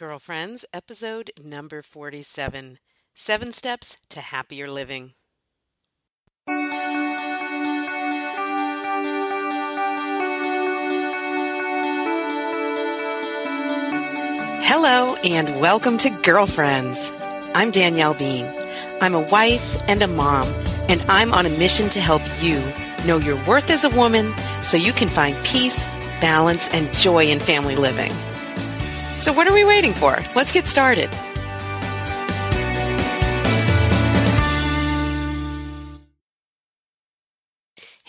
Girlfriends, episode number 47 Seven Steps to Happier Living. Hello, and welcome to Girlfriends. I'm Danielle Bean. I'm a wife and a mom, and I'm on a mission to help you know your worth as a woman so you can find peace, balance, and joy in family living. So, what are we waiting for? Let's get started.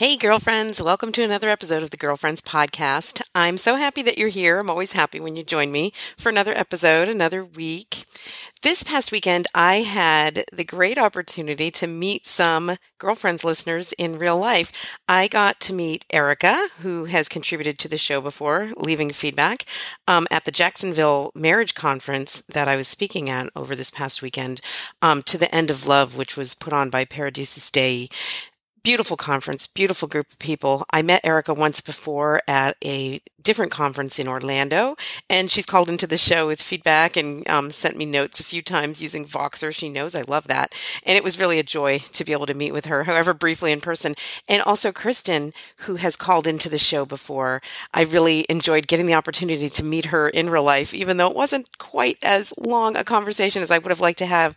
Hey, girlfriends, welcome to another episode of the Girlfriends Podcast. I'm so happy that you're here. I'm always happy when you join me for another episode, another week. This past weekend, I had the great opportunity to meet some Girlfriends listeners in real life. I got to meet Erica, who has contributed to the show before, leaving feedback, um, at the Jacksonville Marriage Conference that I was speaking at over this past weekend, um, to the End of Love, which was put on by Paradisus Dei beautiful conference, beautiful group of people. I met Erica once before at a different conference in Orlando, and she's called into the show with feedback and um, sent me notes a few times using Voxer. She knows I love that. And it was really a joy to be able to meet with her, however briefly in person. And also Kristen, who has called into the show before. I really enjoyed getting the opportunity to meet her in real life, even though it wasn't quite as long a conversation as I would have liked to have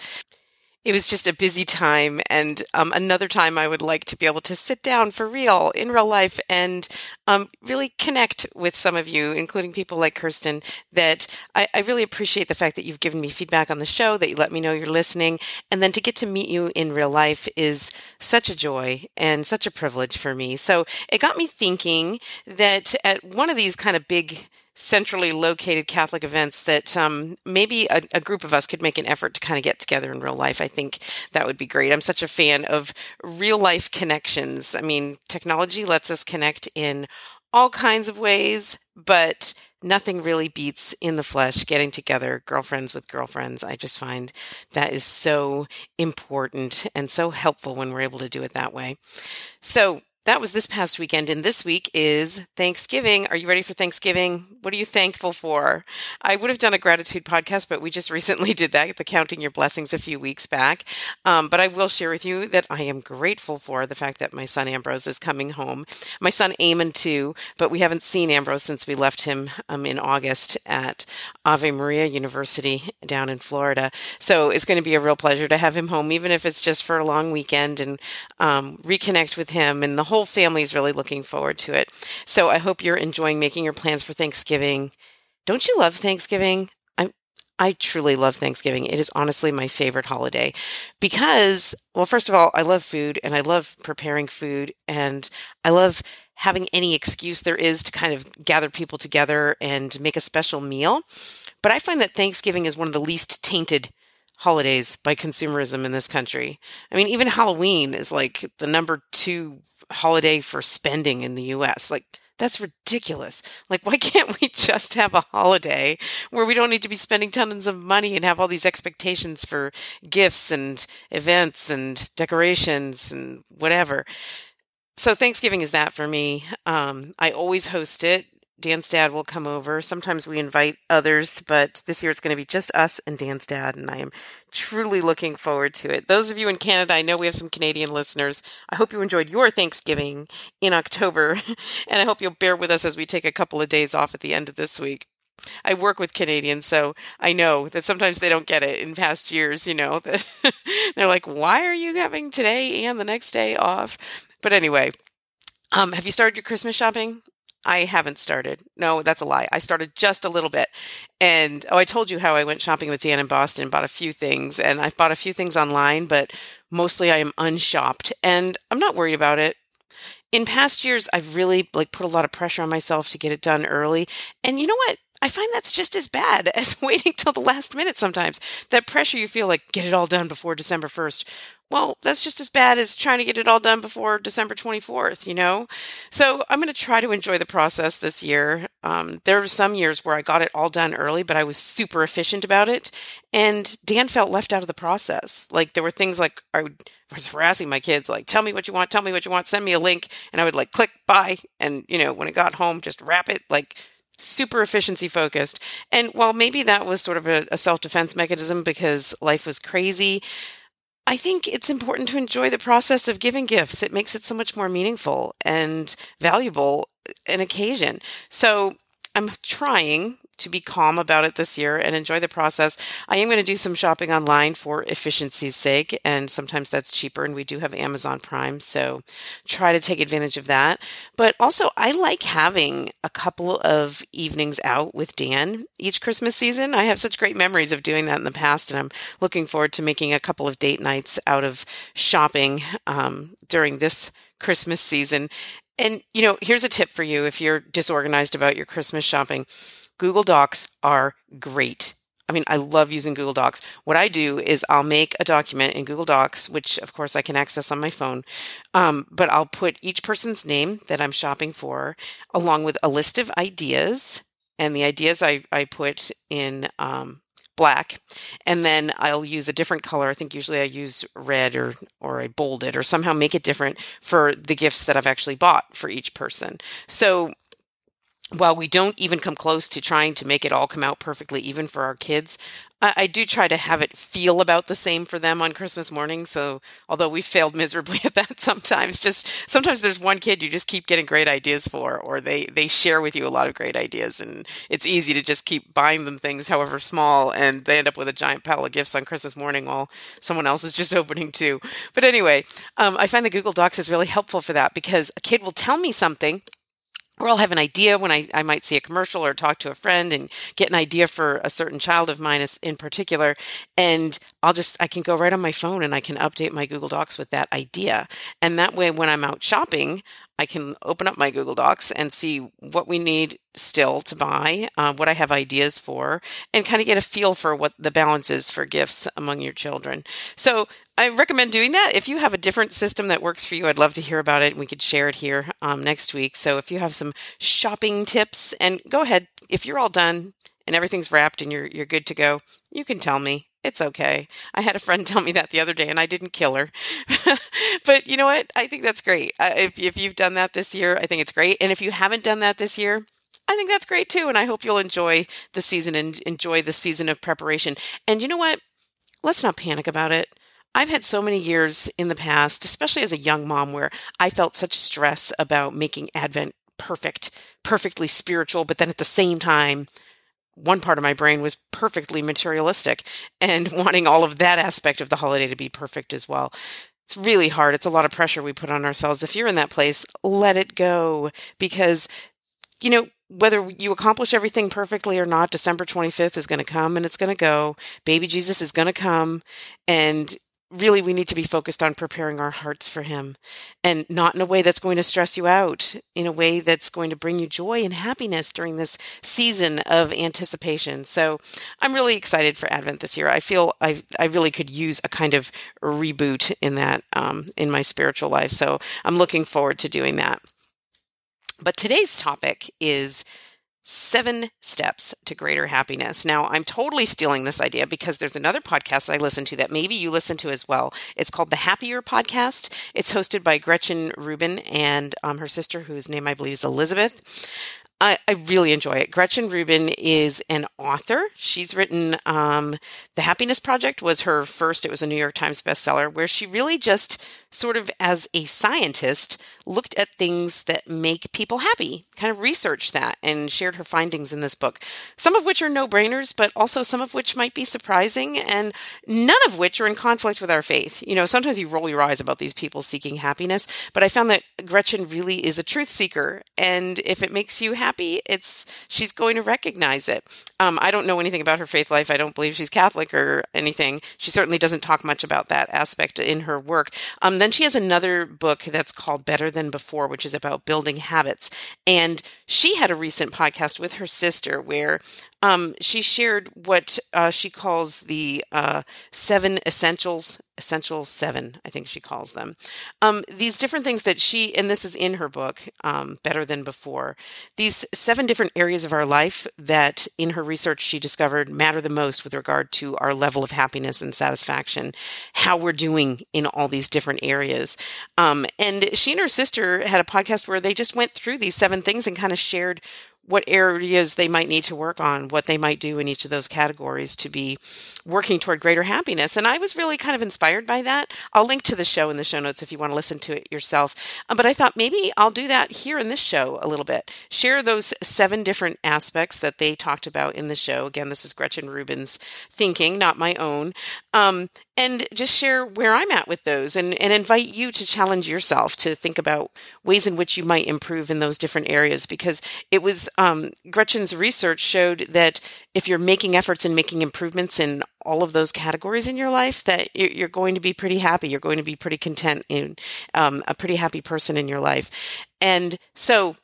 it was just a busy time and um, another time i would like to be able to sit down for real in real life and um, really connect with some of you including people like kirsten that I, I, really appreciate the fact that you've given me feedback on the show that you let me know you're listening and then to get to meet you in real life is such a joy and such a privilege for me. So it got me thinking that at one of these kind of big centrally located Catholic events that um, maybe a, a, group of us could make an effort to kind of get together in real life. I think that would be great. I'm such a fan of real life connections. I mean, technology lets us connect in all kinds of ways, but nothing really beats in the flesh getting together, girlfriends with girlfriends. I just find that is so important and so helpful when we're able to do it that way. So, that was this past weekend, and this week is Thanksgiving. Are you ready for Thanksgiving? What are you thankful for? I would have done a gratitude podcast, but we just recently did that, the Counting Your Blessings, a few weeks back. Um, but I will share with you that I am grateful for the fact that my son Ambrose is coming home. My son Eamon, too, but we haven't seen Ambrose since we left him um, in August at Ave Maria University down in Florida. So it's going to be a real pleasure to have him home, even if it's just for a long weekend and um, reconnect with him and the whole whole family is really looking forward to it. So I hope you're enjoying making your plans for Thanksgiving. Don't you love Thanksgiving? I I truly love Thanksgiving. It is honestly my favorite holiday because, well, first of all, I love food and I love preparing food and I love having any excuse there is to kind of gather people together and make a special meal. But I find that Thanksgiving is one of the least tainted holidays by consumerism in this country. I mean, even Halloween is like the number two holiday for spending in the US. Like, that's ridiculous. Like, why can't we just have a holiday where we don't need to be spending tons of money and have all these expectations for gifts and events and decorations and whatever? So, Thanksgiving is that for me. Um, I always host it. Dan's dad will come over. Sometimes we invite others, but this year it's going to be just us and Dan's dad, and I am truly looking forward to it. Those of you in Canada, I know we have some Canadian listeners. I hope you enjoyed your Thanksgiving in October, and I hope you'll bear with us as we take a couple of days off at the end of this week. I work with Canadians, so I know that sometimes they don't get it in past years, you know, that they're like, why are you having today and the next day off? But anyway, um, have you started your Christmas shopping? I haven't started. No, that's a lie. I started just a little bit. And oh, I told you how I went shopping with Dan in Boston, bought a few things, and I've bought a few things online, but mostly I am unshopped and I'm not worried about it. In past years, I've really like put a lot of pressure on myself to get it done early. And you know what? I find that's just as bad as waiting till the last minute sometimes. That pressure you feel like get it all done before December 1st well, that's just as bad as trying to get it all done before December 24th, you know? So I'm going to try to enjoy the process this year. Um, there were some years where I got it all done early, but I was super efficient about it. And Dan felt left out of the process. Like there were things like I would, was harassing my kids, like, tell me what you want, tell me what you want, send me a link. And I would like click buy. And, you know, when it got home, just wrap it. Like, super efficiency focused. And while maybe that was sort of a, a self defense mechanism because life was crazy, I think it's important to enjoy the process of giving gifts. It makes it so much more meaningful and valuable uh, an occasion. So I'm trying to be calm about it this year and enjoy the process. I am going to do some shopping online for efficiency's sake, and sometimes that's cheaper. And we do have Amazon Prime, so try to take advantage of that. But also, I like having a couple of evenings out with Dan each Christmas season. I have such great memories of doing that in the past, and I'm looking forward to making a couple of date nights out of shopping um, during this Christmas season. And, you know, here's a tip for you if you're disorganized about your Christmas shopping Google Docs are great. I mean, I love using Google Docs. What I do is I'll make a document in Google Docs, which of course I can access on my phone, um, but I'll put each person's name that I'm shopping for along with a list of ideas. And the ideas I, I put in um, black and then I'll use a different color. I think usually I use red or or I bold it or somehow make it different for the gifts that I've actually bought for each person. So while we don't even come close to trying to make it all come out perfectly even for our kids, I, I, do try to have it feel about the same for them on Christmas morning. So although we failed miserably at that sometimes, just sometimes there's one kid you just keep getting great ideas for, or they they share with you a lot of great ideas, and it's easy to just keep buying them things, however small, and they end up with a giant pile of gifts on Christmas morning while someone else is just opening too. But anyway, um, I find the Google Docs is really helpful for that because a kid will tell me something or I'll have an idea when I, I might see a commercial or talk to a friend and get an idea for a certain child of mine in particular. And I'll just, I can go right on my phone and I can update my Google Docs with that idea. And that way, when I'm out shopping, I can open up my Google Docs and see what we need still to buy, uh, what I have ideas for, and kind of get a feel for what the balance is for gifts among your children. So I recommend doing that. If you have a different system that works for you, I'd love to hear about it. We could share it here um, next week. So if you have some shopping tips, and go ahead, if you're all done and everything's wrapped and you're you're good to go, you can tell me. It's okay. I had a friend tell me that the other day and I didn't kill her. but you know what? I think that's great. Uh, if, if you've done that this year, I think it's great. And if you haven't done that this year, I think that's great too. And I hope you'll enjoy the season and enjoy the season of preparation. And you know what? Let's not panic about it. I've had so many years in the past, especially as a young mom, where I felt such stress about making Advent perfect, perfectly spiritual, but then at the same time, one part of my brain was perfectly materialistic and wanting all of that aspect of the holiday to be perfect as well. It's really hard. It's a lot of pressure we put on ourselves. If you're in that place, let it go because, you know, whether you accomplish everything perfectly or not, December 25th is going to come and it's going to go. Baby Jesus is going to come and really we need to be focused on preparing our hearts for him and not in a way that's going to stress you out in a way that's going to bring you joy and happiness during this season of anticipation. So i'm really excited for advent this year. I feel i, I really could use a kind of reboot in that um, in my spiritual life. So i'm looking forward to doing that. But today's topic is Seven steps to greater happiness. Now, I'm totally stealing this idea because there's another podcast I listen to that maybe you listen to as well. It's called the Happier Podcast. It's hosted by Gretchen Rubin and um, her sister, whose name I believe is Elizabeth. I, I, really enjoy it. Gretchen Rubin is an author. She's written um, The Happiness Project was her first. It was a New York Times bestseller where she really just sort of as a scientist looked at things that make people happy, kind of researched that and shared her findings in this book. Some of which are no-brainers, but also some of which might be surprising and none of which are in conflict with our faith. You know, sometimes you roll your eyes about these people seeking happiness, but I found that Gretchen really is a truth seeker and if it makes you happy, it's she's going to recognize it. Um, I don't know anything about her faith life. I don't believe she's Catholic or anything. She certainly doesn't talk much about that aspect in her work. Um, then she has another book that's called Better Than Before, which is about building habits. And she had a recent podcast with her sister where um, she shared what uh, she calls the uh, seven essentials, essential seven, I think she calls them. Um, these different things that she, and this is in her book, um, Better Than Before, these seven different areas of our life that in her research she discovered matter the most with regard to our level of happiness and satisfaction, how we're doing in all these different areas. Um, and she and her sister had a podcast where they just went through these seven things and kind of shared what areas they might need to work on, what they might do in each of those categories to be working toward greater happiness. And I was really kind of inspired by that. I'll link to the show in the show notes if you want to listen to it yourself. Uh, but I thought maybe I'll do that here in this show a little bit. Share those seven different aspects that they talked about in the show. Again, this is Gretchen Rubin's thinking, not my own. Um, and just share where I'm at with those and, and invite you to challenge yourself to think about ways in which you might improve in those different areas because it was um, Gretchen's research showed that if you're making efforts and making improvements in all of those categories in your life that you're going to be pretty happy. You're going to be pretty content in um, a pretty happy person in your life. And so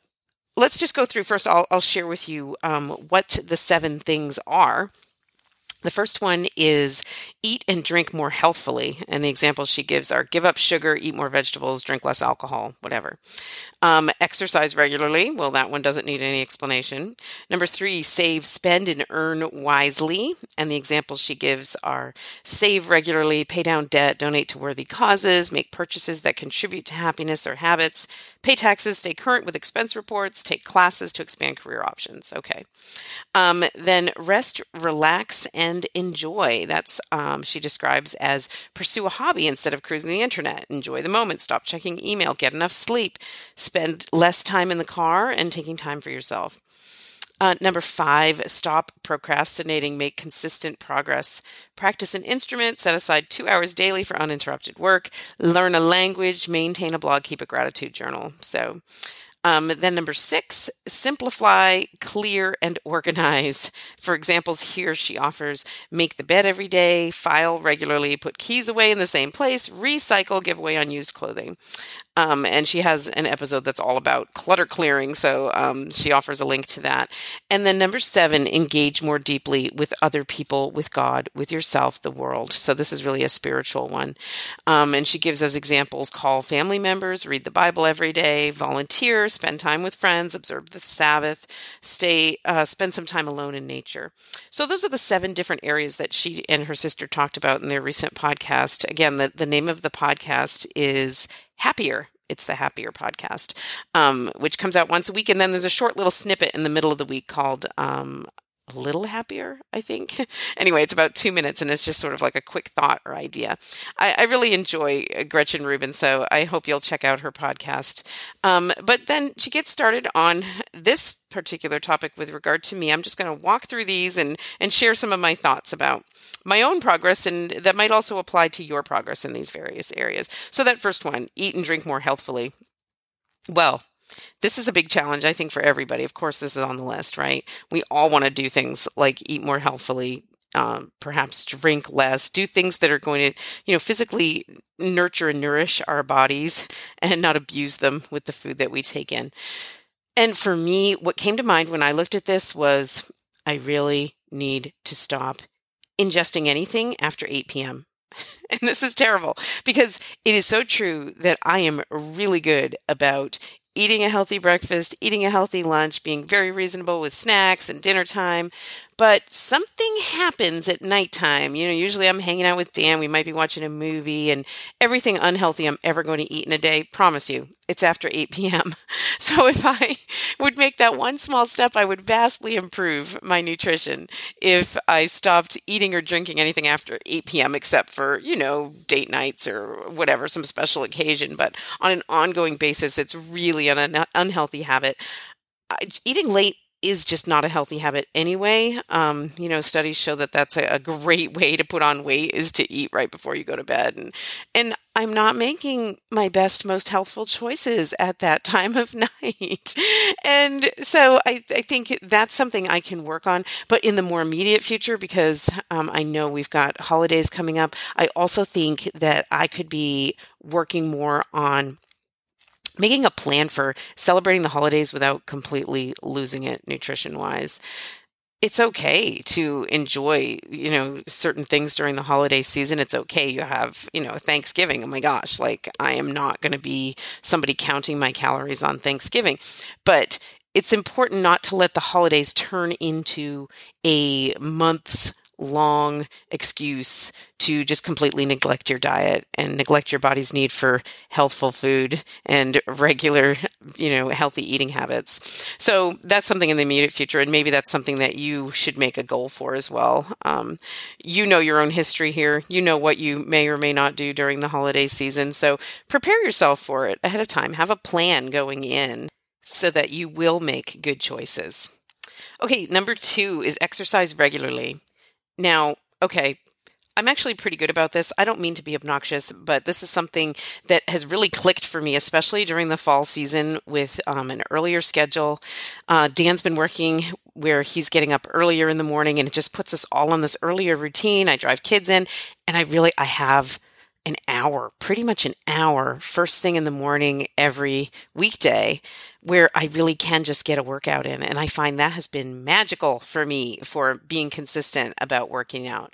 let's just go through first i'll, I'll share with you um, what the seven things are the first one is eat and drink more healthfully. And the examples she gives are give up sugar, eat more vegetables, drink less alcohol, whatever. Um, exercise regularly. Well, that one doesn't need any explanation. Number three, save, spend, and earn wisely. And the examples she gives are save regularly, pay down debt, donate to worthy causes, make purchases that contribute to happiness or habits, pay taxes, stay current with expense reports, take classes to expand career options. Okay. Um, then rest, relax, and enjoy. That's um, she describes as pursue a hobby instead of cruising the internet. Enjoy the moment. Stop checking email. Get enough sleep. Spend less time in the car and taking time for yourself. Uh, number five, stop procrastinating, make consistent progress. Practice an instrument, set aside two hours daily for uninterrupted work, learn a language, maintain a blog, keep a gratitude journal. So, um, then number six, simplify, clear, and organize. For examples here, she offers make the bed every day, file regularly, put keys away in the same place, recycle, give away unused clothing. Um, and she has an episode that's all about clutter clearing. So um, she offers a link to that. And then number seven, engage more deeply with other people, with God, with yourself, the world. So this is really a spiritual one. Um, and she gives as examples call family members, read the Bible every day, volunteer, spend time with friends, observe the Sabbath, stay, uh, spend some time alone in nature. So those are the seven different areas that she and her sister talked about in their recent podcast. Again, the, the name of the podcast is Happier. It's the Happier podcast, um, which comes out once a week. And then there's a short little snippet in the middle of the week called um, a little happier, I think. anyway, it's about two minutes and it's just sort of like a quick thought or idea. I, I really enjoy uh, Gretchen Rubin, so I hope you'll check out her podcast. Um, but then she gets started on this particular topic with regard to me. I'm just going to walk through these and, and share some of my thoughts about my own progress and that might also apply to your progress in these various areas. So, that first one eat and drink more healthfully. Well, this is a big challenge, I think, for everybody. Of course, this is on the list, right? We all want to do things like eat more healthfully, um, perhaps drink less, do things that are going to, you know, physically nurture and nourish our bodies and not abuse them with the food that we take in. And for me, what came to mind when I looked at this was I really need to stop ingesting anything after 8 p.m. and this is terrible because it is so true that I am really good about eating a healthy breakfast, eating a healthy lunch, being very reasonable with snacks and dinner time. But something happens at nighttime. You know, usually I'm hanging out with Dan. We might be watching a movie, and everything unhealthy I'm ever going to eat in a day, promise you, it's after 8 p.m. So if I would make that one small step, I would vastly improve my nutrition if I stopped eating or drinking anything after 8 p.m., except for, you know, date nights or whatever, some special occasion. But on an ongoing basis, it's really an un- unhealthy habit. Eating late is just not a healthy habit anyway. Um, you know, studies show that that's a, a, great way to put on weight is to eat right before you go to bed, and and I'm not making my best, most healthful choices at that time of night, and so I, I think that's something I can work on. But in the more immediate future, because um, I know we've got holidays coming up, I also think that I could be working more on making a plan for celebrating the holidays without completely losing it nutrition wise it's okay to enjoy you know certain things during the holiday season. It's okay. You have you know thanksgiving. Oh my gosh like i am not going to be somebody counting my calories on thanksgiving. But it's important not to let the holidays turn into a month's long excuse to just completely neglect your diet and neglect your body's need for healthful food and regular, you know, healthy eating habits. So that's something in the immediate future, and maybe that's something that you should make a goal for as well. Um, you know your own history here. You know what you may or may not do during the holiday season. So prepare yourself for it ahead of time. Have a plan going in so that you will make good choices. Okay, number two is exercise regularly. Now, okay, I'm actually pretty good about this. I don't mean to be obnoxious, but this is something that has really clicked for me, especially during the fall season with um, an earlier schedule. Uh, Dan's been working where he's getting up earlier in the morning, and it just puts us all on this earlier routine. I drive kids in, and I really I have an hour, pretty much an hour, first thing in the morning every weekday, where I really can just get a workout in. And I find that has been magical for me for being consistent about working out.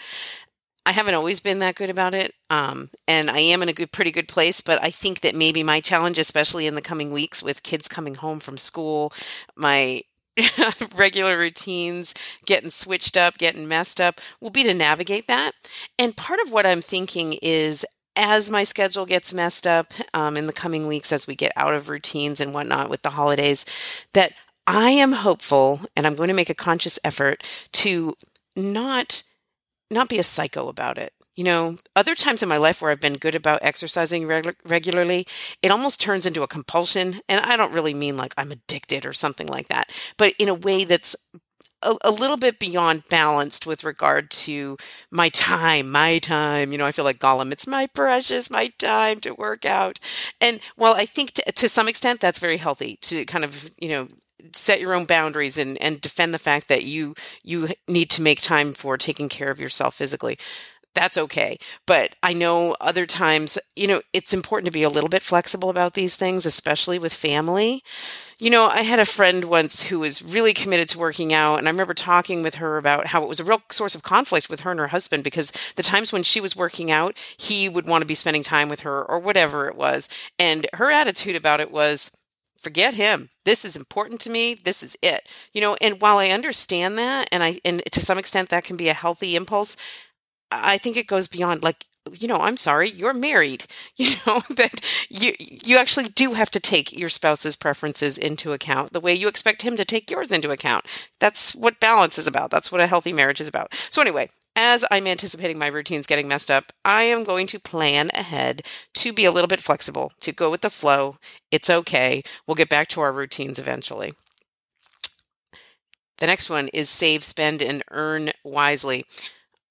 I haven't always been that good about it. Um, and I am in a good, pretty good place, but I think that maybe my challenge, especially in the coming weeks with kids coming home from school, my regular routines getting switched up, getting messed up, will be to navigate that. And part of what I'm thinking is as my schedule gets messed up um, in the coming weeks, as we get out of routines and whatnot with the holidays, that I am hopeful and I'm going to make a conscious effort to not not be a psycho about it. You know, other times in my life where I've been good about exercising reg- regularly, it almost turns into a compulsion. And I don't really mean like I'm addicted or something like that, but in a way that's a, a, little bit beyond balanced with regard to my time, my time. You know, I feel like Gollum, it's my precious, my time to work out. And while I think to, to some extent that's very healthy to kind of, you know, set your own boundaries and, and defend the fact that you you need to make time for taking care of yourself physically that's okay. But I know other times, you know, it's important to be a little bit flexible about these things, especially with family. You know, I had a friend once who was really committed to working out, and I remember talking with her about how it was a real source of conflict with her and her husband because the times when she was working out, he would want to be spending time with her or whatever it was. And her attitude about it was, forget him this is important to me this is it you know and while i understand that and i and to some extent that can be a healthy impulse I think it goes beyond like you know, I'm sorry, you're married. You know that you you actually do have to take your spouse's preferences into account the way you expect him to take yours into account. That's what balance is about. That's what a healthy marriage is about. So anyway, as I'm anticipating my routines getting messed up, I am going to plan ahead to be a little bit flexible, to go with the flow. It's okay. We'll get back to our routines eventually. The next one is save, spend, and earn wisely.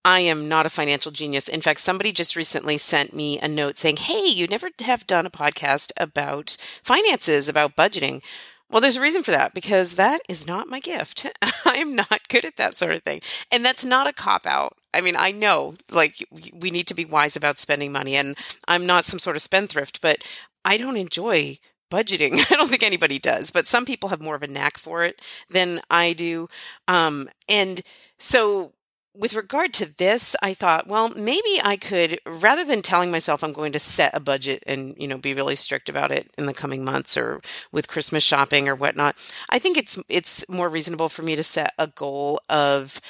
I am not a financial genius. In fact, somebody just recently sent me a note saying, Hey, you never have done a podcast about finances, about budgeting. Well, there's a reason for that because that is not my gift. I am not good at that sort of thing. And that's not a cop out. I mean, I know like we need to be wise about spending money, and I'm not some sort of spendthrift, but I don't enjoy budgeting. I don't think anybody does, but some people have more of a knack for it than I do. Um, and so with regard to this, I thought, well, maybe I could, rather than telling myself I'm going to set a budget and, you know, be really strict about it in the coming months or with Christmas shopping or whatnot, I think it's it's more reasonable for me to set a goal of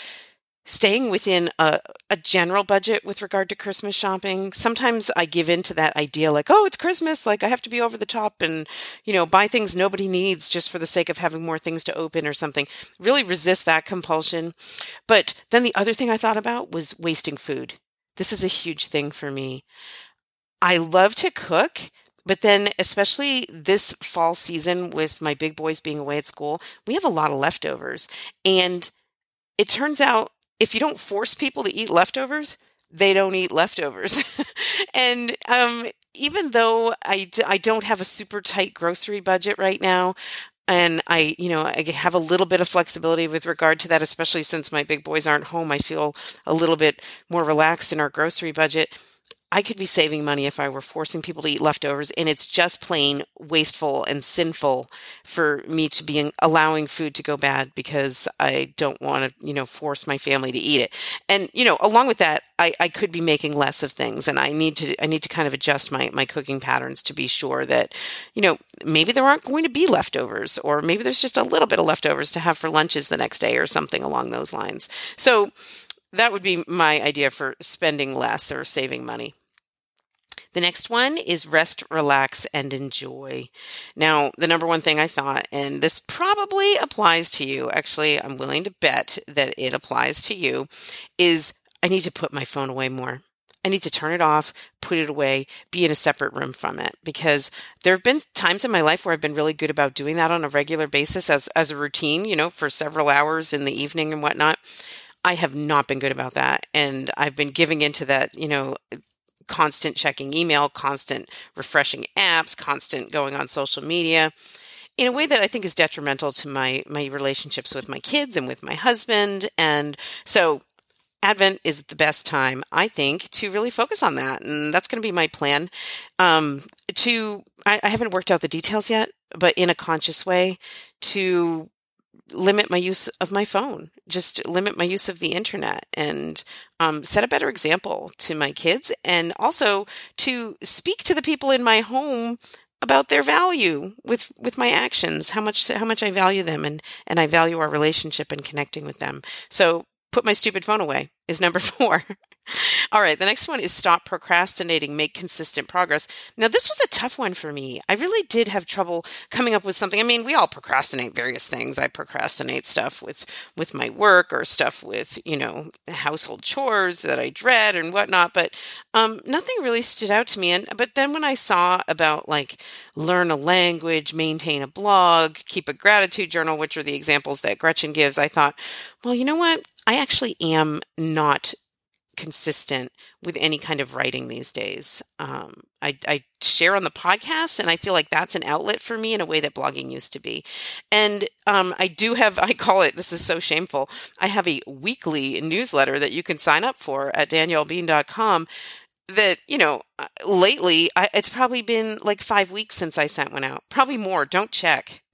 staying within a, a general budget with regard to Christmas shopping. Sometimes I give in to that idea like, oh, it's Christmas, like I have to be over the top and, you know, buy things nobody needs just for the sake of having more things to open or something. Really resist that compulsion. But then the other thing I thought about was wasting food. This is a huge thing for me. I love to cook, but then, especially this fall season with my big boys being away at school, we have a lot of leftovers. And it turns out if you don't force people to eat leftovers, they don't eat leftovers. and um, even though I d- I don't have a super tight grocery budget right now, and I, you know, I have a little bit of flexibility with regard to that, especially since my big boys aren't home. I feel a little bit more relaxed in our grocery budget. I could be saving money if I were forcing people to eat leftovers, and it's just plain wasteful and sinful for me to be allowing food to go bad because I don't want to, you know, force my family to eat it. And you know, along with that, I, I could be making less of things, and I need to I need to kind of adjust my my cooking patterns to be sure that, you know, maybe there aren't going to be leftovers, or maybe there's just a little bit of leftovers to have for lunches the next day, or something along those lines. So that would be my idea for spending less or saving money. The next one is rest, relax, and enjoy. Now, the number one thing I thought, and this probably applies to you, actually, I'm willing to bet that it applies to you, is I need to put my phone away more. I need to turn it off, put it away, be in a separate room from it because there have been times in my life where I've been really good about doing that on a regular basis as as a routine, you know, for several hours in the evening and whatnot. I have not been good about that and I've been giving into that, you know, constant checking email, constant refreshing apps, constant going on social media in a way that I think is detrimental to my my relationships with my kids and with my husband and so Advent is the best time, I think, to really focus on that. And that's going to be my plan. Um, to, I, I haven't worked out the details yet, but in a conscious way to limit my use of my phone, just limit my use of the internet and um, set a better example to my kids and also to speak to the people in my home about their value with with my actions how much how much I value them and and I value our relationship and connecting with them. So put my stupid phone away is number four. All right, the next one is stop procrastinating, make consistent progress. Now, this was a tough one for me. I really did have trouble coming up with something. I mean, we all procrastinate various things. I procrastinate stuff with with my work or stuff with you know household chores that I dread and whatnot. But um, nothing really stood out to me. And but then when I saw about like learn a language, maintain a blog, keep a gratitude journal, which are the examples that Gretchen gives, I thought, well, you know what? I actually am not consistent with any kind of writing these days. Um, I, I, share on the podcast, and I feel like that's an outlet for me in a way that blogging used to be. And um, I do have, I call it, this is so shameful, I have a weekly newsletter that you can sign up for at daniellebean.com that you know uh, lately I, it's probably been like five weeks since i sent one out probably more don't check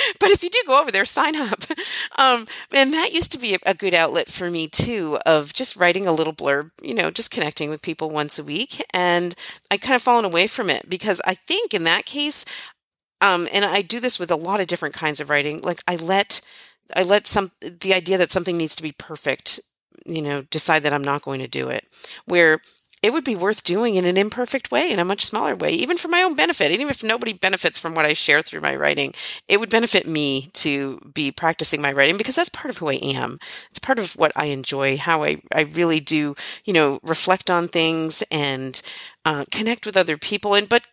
but if you do go over there sign up. Um, and that used to be a, good outlet for me too of just writing a little blurb you know just connecting with people once a week. And i kind of fallen away from it because i think in that case um, and i do this with a lot of different kinds of writing like i let i let some the idea that something needs to be perfect you know decide that i'm not going to do it. Where it would be worth doing in an imperfect way, in a much smaller way, even for my own benefit. Even if nobody benefits from what I share through my writing, it would benefit me to be practicing my writing because that's part of who I am. It's part of what I enjoy, how I, I really do, you know, reflect on things and uh, connect with other people. And, but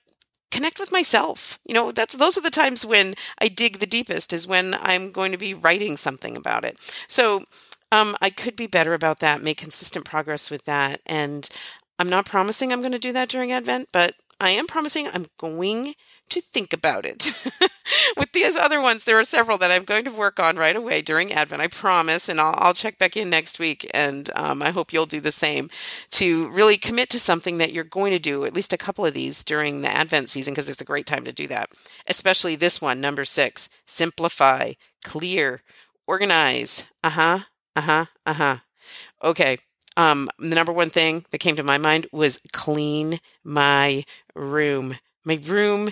connect with myself. You know, that's those are the times when I dig the deepest is when I'm going to be writing something about it. So um, I could be better about that, make consistent progress with that. And I'm not promising I'm going to do that during Advent, but I am promising I'm going to think about it. With these other ones, there are several that I'm going to work on right away during Advent. I promise, and I'll, I'll check back in next week, and um, I hope you'll do the same to really commit to something that you're going to do, at least a couple of these during the Advent season, because it's a great time to do that. Especially this one, number six simplify, clear, organize. Uh huh, uh huh, uh huh. Okay, um, the number one thing that came to my mind was clean my room. My room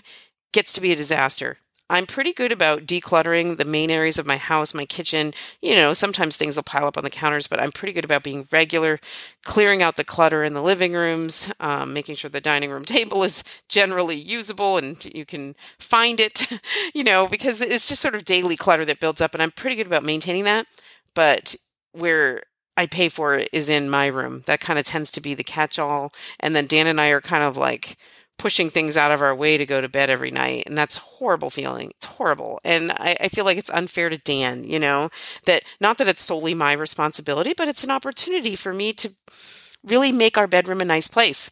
gets to be a disaster. I'm pretty good about decluttering the main areas of my house, my kitchen. You know, sometimes things will pile up on the counters, but I'm pretty good about being regular, clearing out the clutter in the living rooms, um, making sure the dining room table is generally usable and you can find it, you know, because it's just sort of daily clutter that builds up. And I'm pretty good about maintaining that. But where I pay for it is in my room. That kind of tends to be the catch all. And then Dan and I are kind of like pushing things out of our way to go to bed every night. And that's horrible feeling. It's horrible. And I, I, feel like it's unfair to Dan, you know, that not that it's solely my responsibility, but it's an opportunity for me to really make our bedroom a nice place.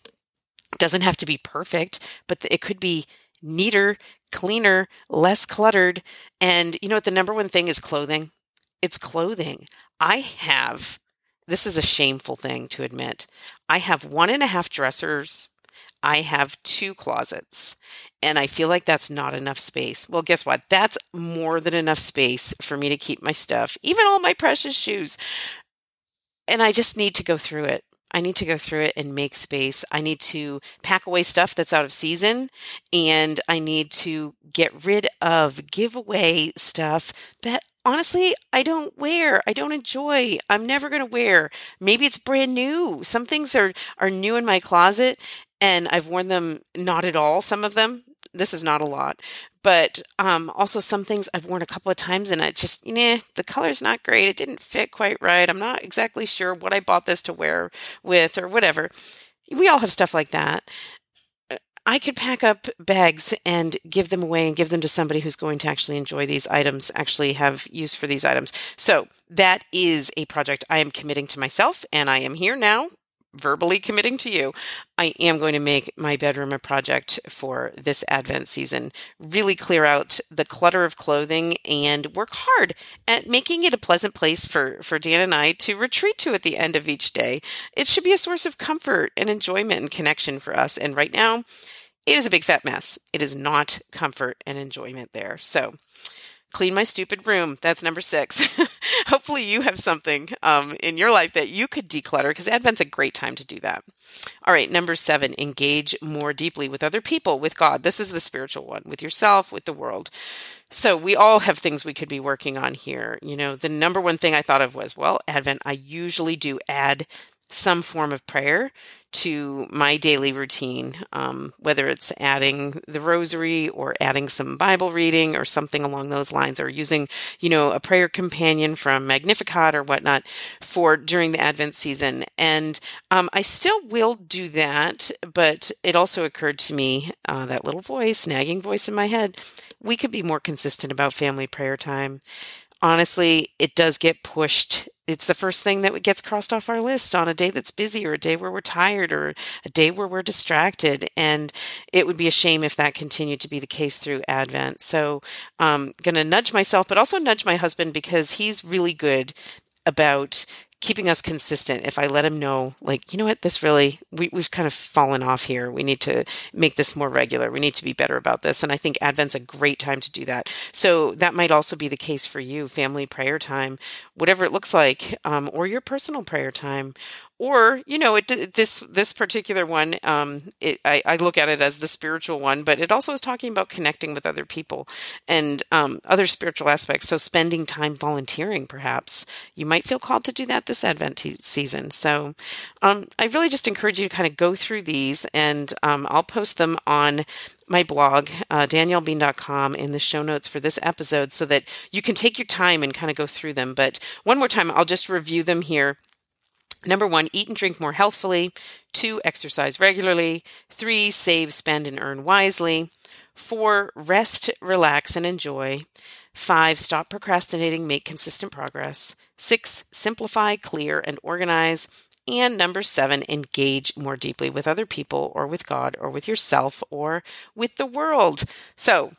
It doesn't have to be perfect, but it could be neater, cleaner, less cluttered. And you know what? The number one thing is clothing. It's clothing. I have this is a shameful thing to admit. I have one and a half dressers. I have two closets, and I feel like that's not enough space. Well, guess what? That's more than enough space for me to keep my stuff, even all my precious shoes. And I just need to go through it. I need to go through it and make space. I need to pack away stuff that's out of season and I need to get rid of, give away stuff that honestly, I don't wear. I don't enjoy. I'm never going to wear. Maybe it's brand new. Some things are are new in my closet and I've worn them not at all some of them. This is not a lot. But um, also some things I've worn a couple of times and I just, nah, the color's not great. It didn't fit quite right. I'm not exactly sure what I bought this to wear with or whatever. We all have stuff like that. I could pack up bags and give them away and give them to somebody who's going to actually enjoy these items, actually have use for these items. So that is a project I am committing to myself, and I am here now verbally committing to you, I am going to make my bedroom a project for this Advent season. Really clear out the clutter of clothing and work hard at making it a pleasant place for, for Dan and I to retreat to at the end of each day. It should be a source of comfort and enjoyment and connection for us. And right now, it is a big fat mess. It is not comfort and enjoyment there. So, clean my stupid room. That's number six. Hopefully, you have something um, in your life that you could declutter because Advent's a great time to do that. All right, number seven, engage more deeply with other people, with God. This is the spiritual one, with yourself, with the world. So, we all have things we could be working on here. You know, the number one thing I thought of was, well, Advent, I usually do add some form of prayer to my daily routine, um, whether it's adding the rosary or adding some Bible reading or something along those lines, or using, you know, a prayer companion from Magnificat or whatnot for during the Advent season. And um, I still will do that, but it also occurred to me uh, that little voice, nagging voice in my head, we could be more consistent about family prayer time honestly, it does get pushed it's the first thing that gets crossed off our list on a day that's busy or a day where we're tired or a day where we're distracted. And it would be a shame if that continued to be the case through Advent. So I'm um, going to nudge myself, but also nudge my husband because he's really good about keeping us consistent. If i let him know like you know what? This really we, we've kind of fallen off here. We need to make this more regular. We need to be better about this. And i think advent's a great time to do that. So that might also be the case for you family prayer time whatever it looks like um, or your personal prayer time or you know it this this particular one um, it, I, I, look at it as the spiritual one but it also is talking about connecting with other people and um, other spiritual aspects so spending time volunteering perhaps you might feel called to do that this advent season so um, i really just encourage you to kind of go through these and um, i'll post them on my blog, uh, daniellebean.com, in the show notes for this episode so that you can take your time and kind of go through them. But one more time, I'll just review them here. Number one, eat and drink more healthfully. Two, exercise regularly. Three, save, spend, and earn wisely. Four, rest, relax, and enjoy. Five, stop procrastinating, make consistent progress. Six, simplify, clear, and organize. And number seven, engage more deeply with other people or with God or with yourself or with the world. So,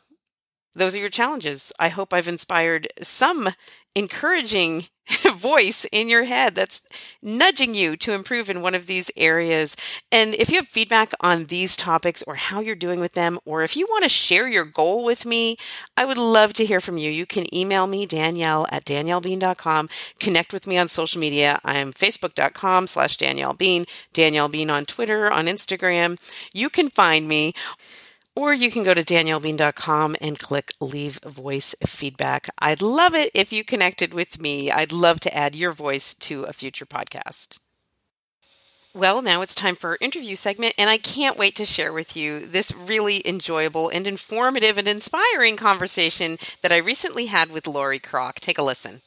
those are your challenges. I hope I've inspired some encouraging voice in your head that's nudging you to improve in one of these areas. And if you have feedback on these topics or how you're doing with them, or if you want to share your goal with me, I would love to hear from you. You can email me, Danielle at daniellebean.com. Connect with me on social media. I'm facebook.com slash Danielle Bean, Danielle Bean on Twitter, on Instagram. You can find me or you can go to daniellebean.com and click leave voice feedback. I'd love it if you connected with me. I'd love to add your voice to a future podcast. Well, now it's time for our interview segment, and I can't wait to share with you this really enjoyable and informative and inspiring conversation that I recently had with Lori Kroc. Take a listen.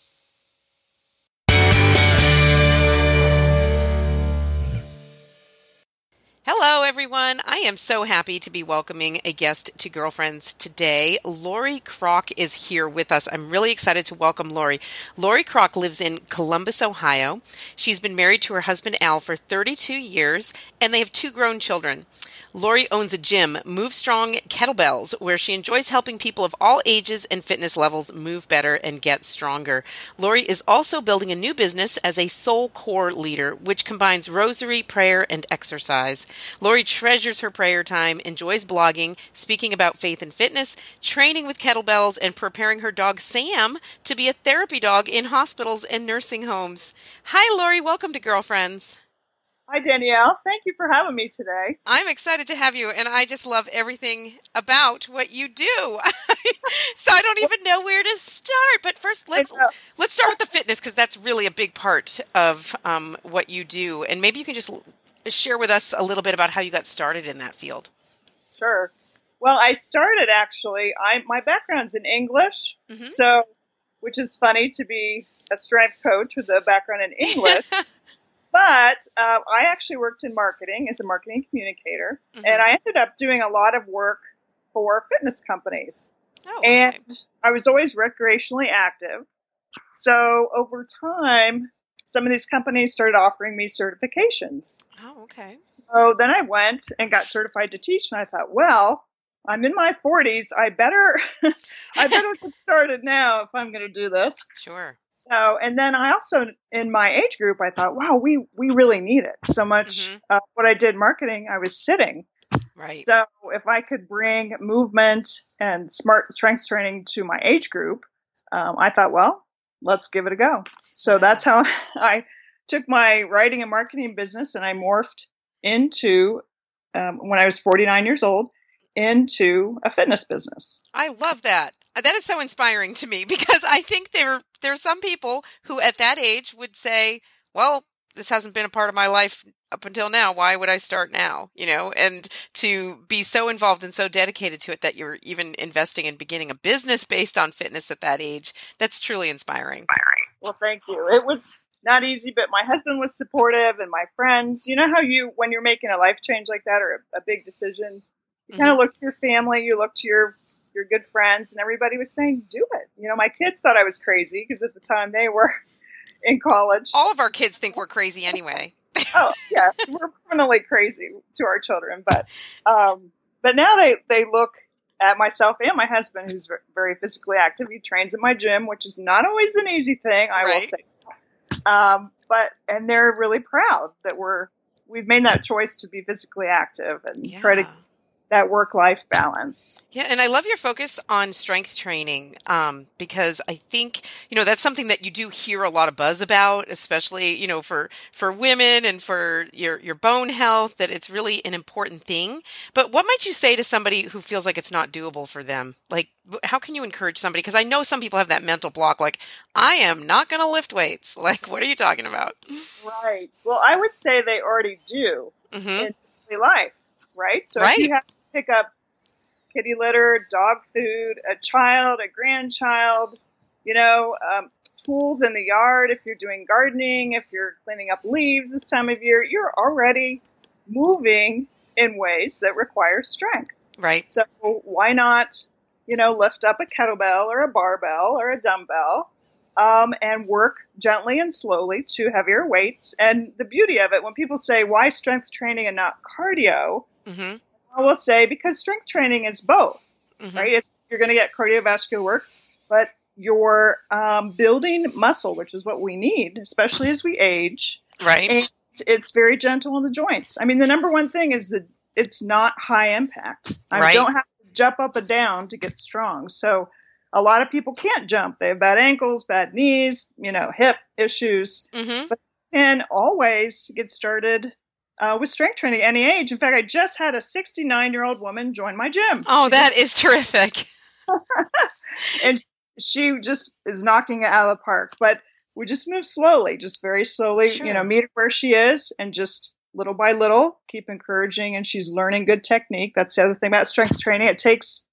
Hello, everyone. I am so happy to be welcoming a guest to Girlfriends today. Lori Kroc is here with us. I'm really excited to welcome Lori. Lori Kroc lives in Columbus, Ohio. She's been married to her husband Al for 32 years, and they have two grown children. Lori owns a gym, Move Strong Kettlebells, where she enjoys helping people of all ages and fitness levels move better and get stronger. Lori is also building a new business as a SoulCore leader, which combines rosary, prayer, and exercise. Lori treasures her prayer time, enjoys blogging, speaking about faith and fitness, training with kettlebells, and preparing her dog Sam to be a therapy dog in hospitals and nursing homes. Hi, Lori. Welcome to Girlfriends. Hi, Danielle. Thank you for having me today. I'm excited to have you, and I just love everything about what you do. so I don't even know where to start. But first, let's let's start with the fitness because that's really a big part of um, what you do, and maybe you can just share with us a little bit about how you got started in that field. Sure. Well, I started actually. I my background's in English, mm-hmm. so which is funny to be a strength coach with a background in English. but uh, I actually worked in marketing as a marketing communicator, mm-hmm. and I ended up doing a lot of work for fitness companies. Oh, okay. And I was always recreationally active. So over time, some of these companies started offering me certifications. Oh, okay. So then I went and got certified to teach, and I thought, well, I'm in my 40s. I better, I better get started now if I'm going to do this. Sure. So, and then I also, in my age group, I thought, wow, we we really need it so much. Mm-hmm. Uh, what I did marketing, I was sitting. Right. So, if I could bring movement and smart strength training to my age group, um, I thought, well, let's give it a go. So that's how I took my writing and marketing business and I morphed into um, when I was 49 years old into a fitness business. I love that. That is so inspiring to me because I think there there are some people who at that age would say, "Well, this hasn't been a part of my life up until now. Why would I start now?" You know, and to be so involved and so dedicated to it that you're even investing in beginning a business based on fitness at that age, that's truly inspiring. Well, thank you. It was not easy, but my husband was supportive and my friends. You know how you when you're making a life change like that or a, a big decision, you mm-hmm. kind of look to your family, you look to your your good friends, and everybody was saying, "Do it." You know, my kids thought I was crazy because at the time they were in college. All of our kids think we're crazy anyway. Oh yeah, we're criminally crazy to our children, but um, but now they they look at myself and my husband, who's very physically active. He trains at my gym, which is not always an easy thing, I right. will say. Um, but and they're really proud that we're we've made that choice to be physically active and yeah. try to that work life balance. Yeah, and I love your focus on strength training um, because I think you know that's something that you do hear a lot of buzz about, especially you know for for women and for your your bone health. That it's really an important thing. But what might you say to somebody who feels like it's not doable for them? Like, how can you encourage somebody? Because I know some people have that mental block, like I am not going to lift weights. Like, what are you talking about? Right. Well, I would say they already do mm-hmm. in daily life right? So right. if you have to pick up kitty litter, dog food, a child, a grandchild, you know, um, tools in the yard, if you're doing gardening, if you're cleaning up leaves this time of year, you're already moving in ways that require strength. Right. So why not, you know, lift up a kettlebell or a barbell or a dumbbell um, and work gently and slowly to heavier weights. And the beauty of it, when people say, why strength training and not cardio? Mm-hmm. I will say because strength training is both, mm-hmm. right? It's you're going to get cardiovascular work, but you're um, building muscle, which is what we need, especially as we age. Right. And it's very gentle on the joints. I mean, the number one thing is that it's not high impact. I right. don't have to jump up and down to get strong. So a lot of people can't jump. They have bad ankles, bad knees, you know, hip issues. Mm-hmm. But can always get started uh, with strength training at any age. In fact, I just had a 69 year old woman join my gym. Oh, that is terrific. and she just is knocking it out of the park. But we just move slowly, just very slowly, sure. you know, meet her where she is and just little by little keep encouraging. And she's learning good technique. That's the other thing about strength training. It takes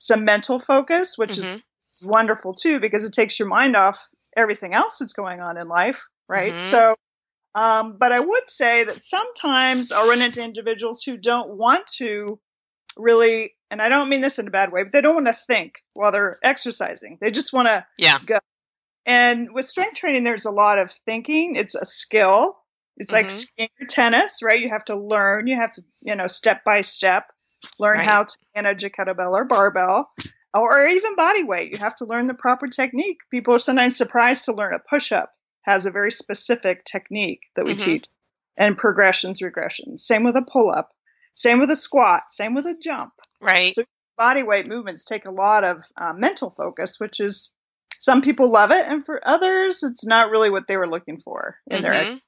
some mental focus, which mm-hmm. is wonderful too, because it takes your mind off everything else that's going on in life. Right. Mm-hmm. So, um, but I would say that sometimes I'll run into individuals who don't want to really, and I don't mean this in a bad way, but they don't want to think while they're exercising. They just want to yeah. go. And with strength training, there's a lot of thinking. It's a skill. It's mm-hmm. like skiing or tennis, right? You have to learn. You have to, you know, step by step, learn right. how to manage a kettlebell or barbell, or even body weight. You have to learn the proper technique. People are sometimes surprised to learn a push up has a very specific technique that we mm-hmm. teach and progressions, regressions. Same with a pull up, same with a squat, same with a jump. Right. So body weight movements take a lot of uh, mental focus, which is some people love it, and for others, it's not really what they were looking for in mm-hmm. their.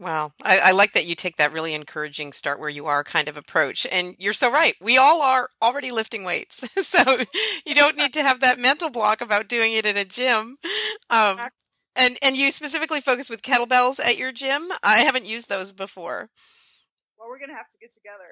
Wow. I, I, like that you take that really encouraging start where you are kind of approach. And you're so right. We all are already lifting weights. so you don't need to have that mental block about doing it in a gym. Um, and, and you specifically focus with kettlebells at your gym? I haven't used those before. Well, we're going to have to get together.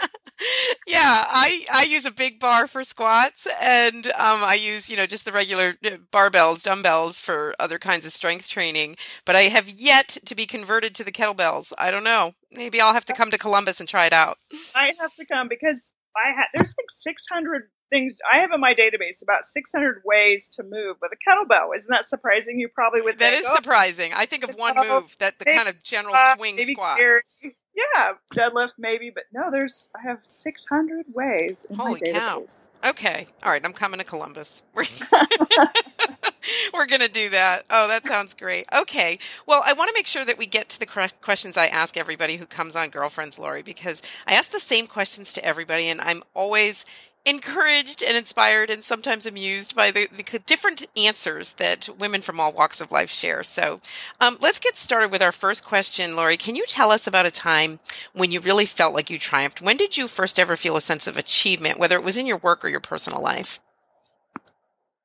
yeah, I I use a big bar for squats, and um, I use you know just the regular uh, barbells, dumbbells for other kinds of strength training. But I have yet to be converted to the kettlebells. I don't know. Maybe I'll have to come to Columbus and try it out. I have to come because I had there's like 600 things I have in my database about 600 ways to move with a kettlebell. Isn't that surprising? You probably would. That think, is oh, surprising. I think of one move that the kind of general swing squat. Carry, yeah, deadlift maybe, but no, there's I have 600 ways in Holy my database. Cow. Okay. All right, I'm coming to Columbus. We're, going to do that. Oh, that sounds great. Okay. Well, I want to make sure that we get to the questions I ask everybody who comes on Girlfriends Lori because I ask the same questions to everybody and I'm always encouraged and inspired and sometimes amused by the, the, different answers that women from all walks of life share. So um, let's get started with our first question. Lori, can you tell us about a time when you really felt like you triumphed? When did you first ever feel a sense of achievement, whether it was in your work or your personal life?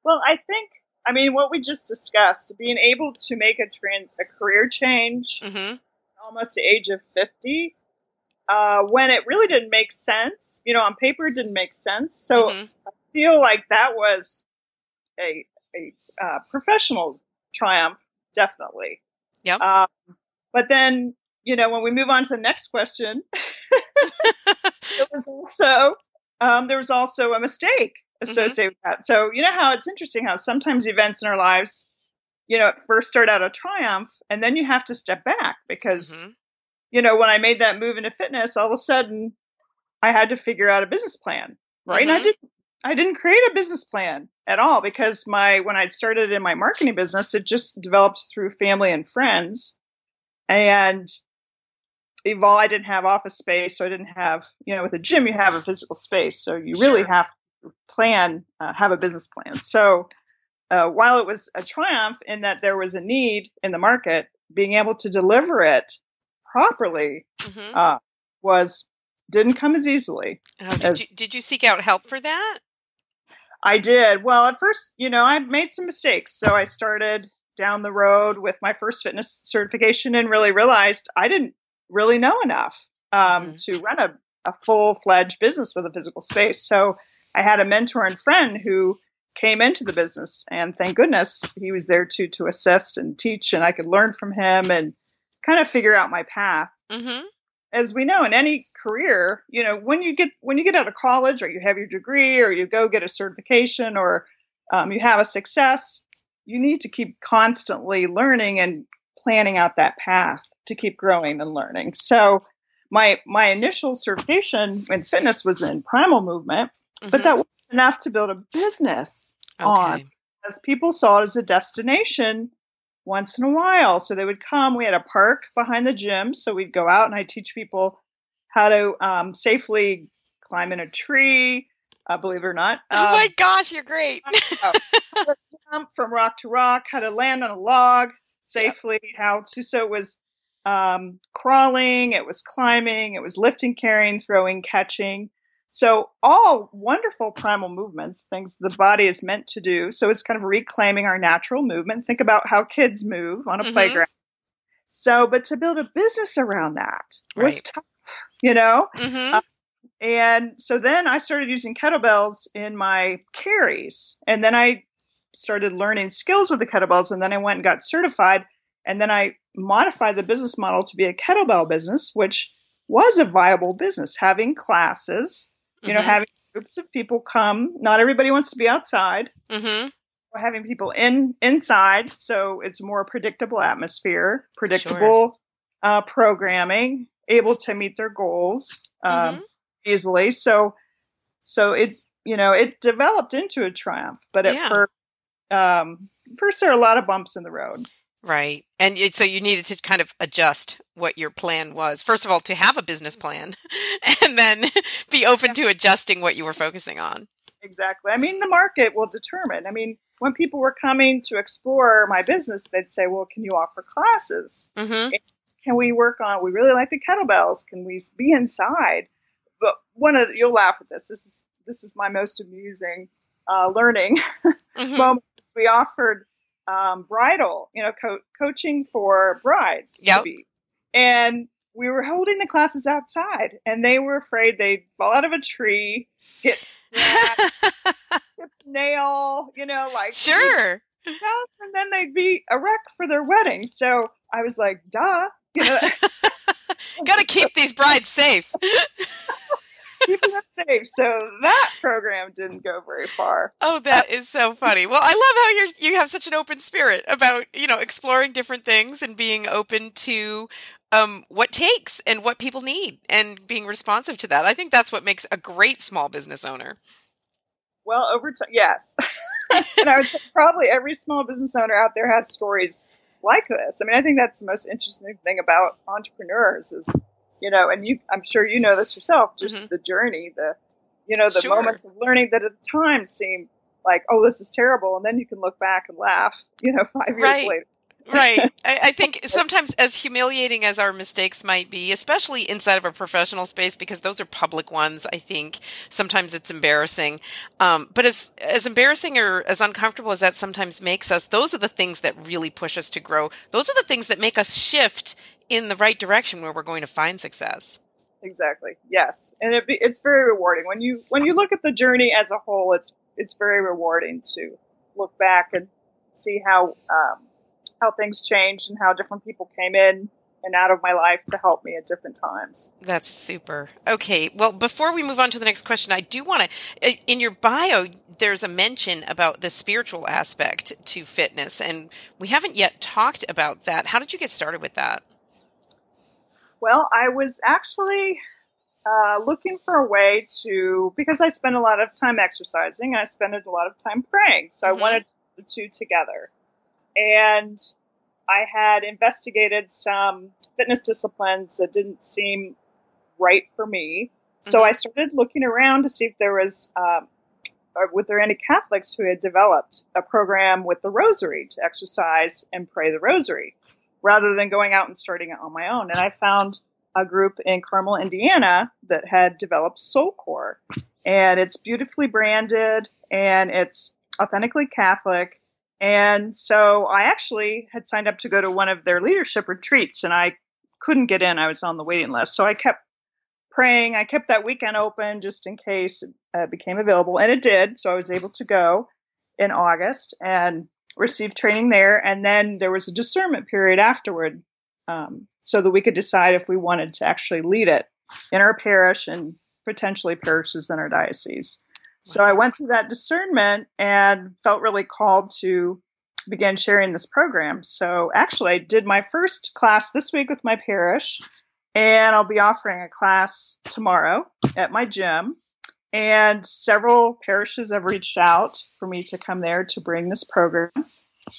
Well, I think, I mean, what we just discussed, being able to make a, trans, a career change mm-hmm. almost the age of 50 uh, when it really didn't make sense. You know, on paper, it didn't make sense. So mm-hmm. I feel like that was a a uh, professional triumph, definitely. Yep. Um, but then, you know, when we move on to the next question, it was also um, there was also a mistake associated mm-hmm. with that. So you know how it's interesting how sometimes events in our lives, you know, first start out a triumph, and then you have to step back because mm-hmm you know, when I made that move into fitness, all of a sudden I had to figure out a business plan, right? Mm-hmm. And I mm-hmm. didn't, I didn't create a business plan at all because my, when I started in my marketing business, it just developed through family and friends and evolve. I didn't have office space. So I didn't have, you know, with a gym, you have a physical space. So you really sure. have to plan, uh, have a business plan. So, uh, while it was a triumph in that there was a need in the market, being able to deliver it properly mm-hmm. uh, was didn't come as easily. Oh, did, as, you, did you seek out help for that? I did. Well, at first, you know, I made some mistakes. So I started down the road with my first fitness certification and really realized I didn't really know enough um, mm-hmm. to run a, a full fledged business with a physical space. So I had a mentor and friend who came into the business and thank goodness he was there to to assist and teach and I could learn from him and kind of figure out my path. Mm-hmm. As we know, in any career, you know, when you get when you get out of college, or you have your degree, or you go get a certification, or um, you have a success, you need to keep constantly learning and planning out that path to keep growing and learning. So, my my initial certification in fitness was in primal movement, mm-hmm. but that wasn't enough to build a business okay. on, as people saw it as a destination once in a while. So they would come. We had a park behind the gym, so we'd go out and I teach people how to um, safely climb in a tree. Uh, believe it or not. Um, oh my um, gosh, you're great! jump from rock to rock, how to land on a log safely, how to. So it was um, crawling, it was climbing, it was lifting, carrying, throwing, catching. So all wonderful primal movements, things the body is meant to do. So it's kind of reclaiming our natural movement. Think about how kids move on a mm-hmm. playground. So, but to build a business around that right. was tough, you know? Mm-hmm. Uh, and so then I started using kettlebells in my carries. And then I started learning skills with the kettlebells. And then I went and got certified. And then I modified the business model to be a kettlebell business, which was a viable business, having classes you know, mm-hmm. having groups of people come. Not everybody wants to be outside. Mm-hmm. We're having people in inside, so it's more predictable atmosphere, predictable sure. uh, programming, able to meet their goals um, mm-hmm. easily. So, so it you know it developed into a triumph, but at yeah. first, um, first there are a lot of bumps in the road. Right. And so you needed to kind of adjust what your plan was. First of all, to have a business plan and then be open to adjusting what you were focusing on. Exactly. I mean, the market will determine. I mean, when people were coming to explore my business, they'd say, "Well, can you offer classes? Mm-hmm. Can we work on? We really like the kettlebells. Can we be inside?" But one of the, you'll laugh at this. This is this is my most amusing uh, learning mm-hmm. moment. We offered um, bridal, you know, co- coaching for brides. Yep. And we were holding the classes outside, and they were afraid they'd fall out of a tree, get nail, you know, like sure. And then they'd be a wreck for their wedding. So I was like, duh. You know, Got to keep these brides safe. keeping them safe. So that program didn't go very far. Oh, that is so funny. Well, I love how you're you have such an open spirit about you know exploring different things and being open to um, what takes and what people need and being responsive to that. I think that's what makes a great small business owner. Well, over time, yes. and I would say probably every small business owner out there has stories like this. I mean, I think that's the most interesting thing about entrepreneurs is, you know, and you, I'm sure you know this yourself, just mm-hmm. the journey, the, you know, the sure. moments of learning that at the time seem like, oh, this is terrible. And then you can look back and laugh, you know, five years right. later right. I, I, think sometimes, as humiliating as our mistakes might be, especially inside of a professional space, because those are public ones, I think sometimes it's embarrassing. Um, but as as embarrassing or as uncomfortable as that sometimes makes us, those are the things that really push us to grow. Those are the things that make us shift in the right direction where we're going to find success. Exactly. Yes, and it, it's very rewarding when you when you look at the journey as a whole. It's it's very rewarding to look back and see how um, how things changed and how different people came in and out of my life to help me at different times. That's super. Okay. Well, before we move on to the next question, I do want to, in your bio, there's a mention about the spiritual aspect to fitness, and we haven't yet talked about that. How did you get started with that? Well, I was actually uh, looking for a way to, because I spend a lot of time exercising and I spend a lot of time praying. So mm-hmm. I wanted the two together and I had investigated some fitness disciplines that didn't seem right for me. So mm-hmm. I started looking around to see if there was, um, or were there any Catholics who had developed a program with the Rosary to exercise and pray the Rosary, rather than going out and starting it on my own. And I found a group in Carmel, Indiana, that had developed SoulCore, and it's beautifully branded and it's authentically Catholic and so I actually had signed up to go to one of their leadership retreats and I couldn't get in. I was on the waiting list. So I kept praying. I kept that weekend open just in case it uh, became available. And it did. So I was able to go in August and receive training there. And then there was a discernment period afterward um, so that we could decide if we wanted to actually lead it in our parish and potentially parishes in our diocese. So I went through that discernment and felt really called to begin sharing this program. So actually, I did my first class this week with my parish, and I'll be offering a class tomorrow at my gym. And several parishes have reached out for me to come there to bring this program.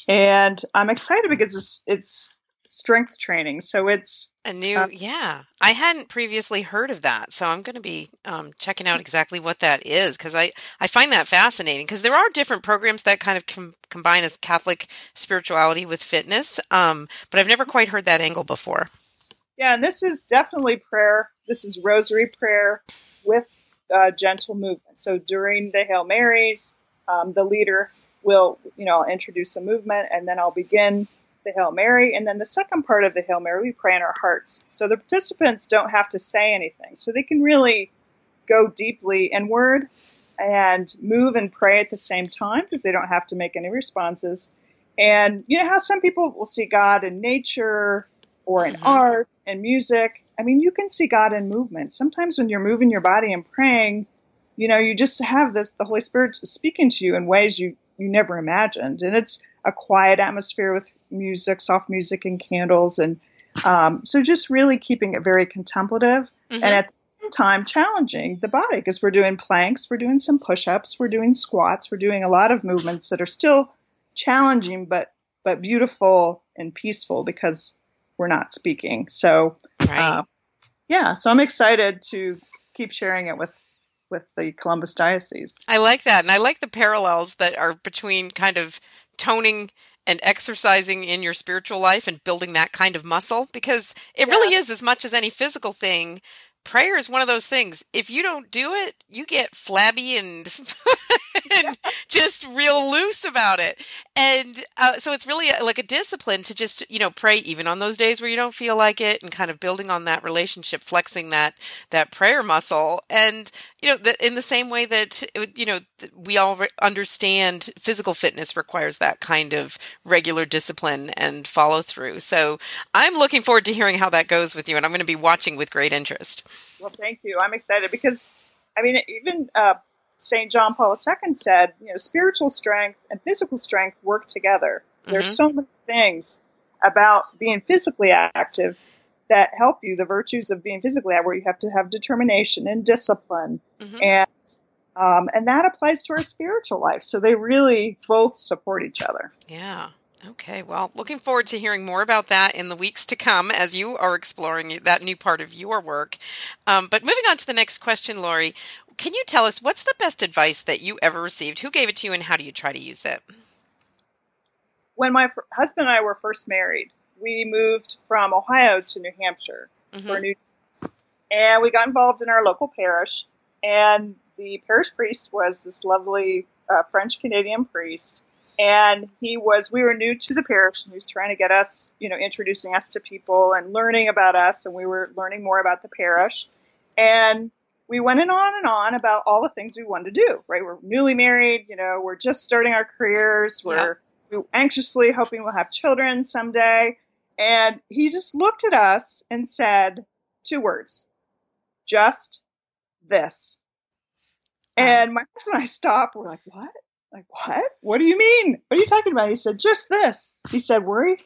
And I'm excited because it's, it's strength training. So it's a new, uh, yeah. I hadn't previously heard of that, so I'm going to be um, checking out exactly what that is because I I find that fascinating because there are different programs that kind of com- combine as Catholic spirituality with fitness, um, but I've never quite heard that angle before. Yeah, and this is definitely prayer. This is Rosary prayer with uh, gentle movement. So during the Hail Marys, um, the leader will, you know, I'll introduce a movement, and then I'll begin the Hail Mary. And then the second part of the Hail Mary, we pray in our hearts. So the participants don't have to say anything. So they can really go deeply inward and move and pray at the same time because they don't have to make any responses. And you know how some people will see God in nature or in mm-hmm. art and music. I mean, you can see God in movement. Sometimes when you're moving your body and praying, you know, you just have this, the Holy Spirit speaking to you in ways you, you never imagined. And it's a quiet atmosphere with music, soft music, and candles. And um, so just really keeping it very contemplative mm-hmm. and at the same time challenging the body because we're doing planks, we're doing some push ups, we're doing squats, we're doing a lot of movements that are still challenging but but beautiful and peaceful because we're not speaking. So, right. uh, yeah, so I'm excited to keep sharing it with with the Columbus Diocese. I like that. And I like the parallels that are between kind of toning and exercising in your spiritual life and building that kind of muscle because it yeah. really is as much as any physical thing prayer is one of those things. If you don't do it, you get flabby and, and just real loose about it. And uh, so it's really uh, like a discipline to just, you know, pray even on those days where you don't feel like it and kind of building on that relationship, flexing that, that prayer muscle. And, you know, the, in the same way that, you know, we all understand physical fitness requires that kind of regular discipline and follow through. So I'm looking forward to hearing how that goes with you. And I'm going to be watching with great interest. Well, thank you. I'm excited because, I mean, even uh, St. John Paul II said, you know, spiritual strength and physical strength work together. Mm-hmm. There's so many things about being physically active that help you, the virtues of being physically active, where you have to have determination and discipline. Mm-hmm. And um, and that applies to our spiritual life. So they really both support each other. Yeah. Okay, well, looking forward to hearing more about that in the weeks to come as you are exploring that new part of your work. Um, but moving on to the next question, Lori, can you tell us what's the best advice that you ever received? Who gave it to you, and how do you try to use it? When my f- husband and I were first married, we moved from Ohio to New Hampshire mm-hmm. for New and we got involved in our local parish. And the parish priest was this lovely uh, French Canadian priest. And he was we were new to the parish and he was trying to get us you know introducing us to people and learning about us and we were learning more about the parish. And we went on and on about all the things we wanted to do right? We're newly married you know we're just starting our careers. We're yeah. anxiously hoping we'll have children someday. And he just looked at us and said two words just this and my husband and i stopped we're like what like, what? What do you mean? What are you talking about? He said, just this. He said, worry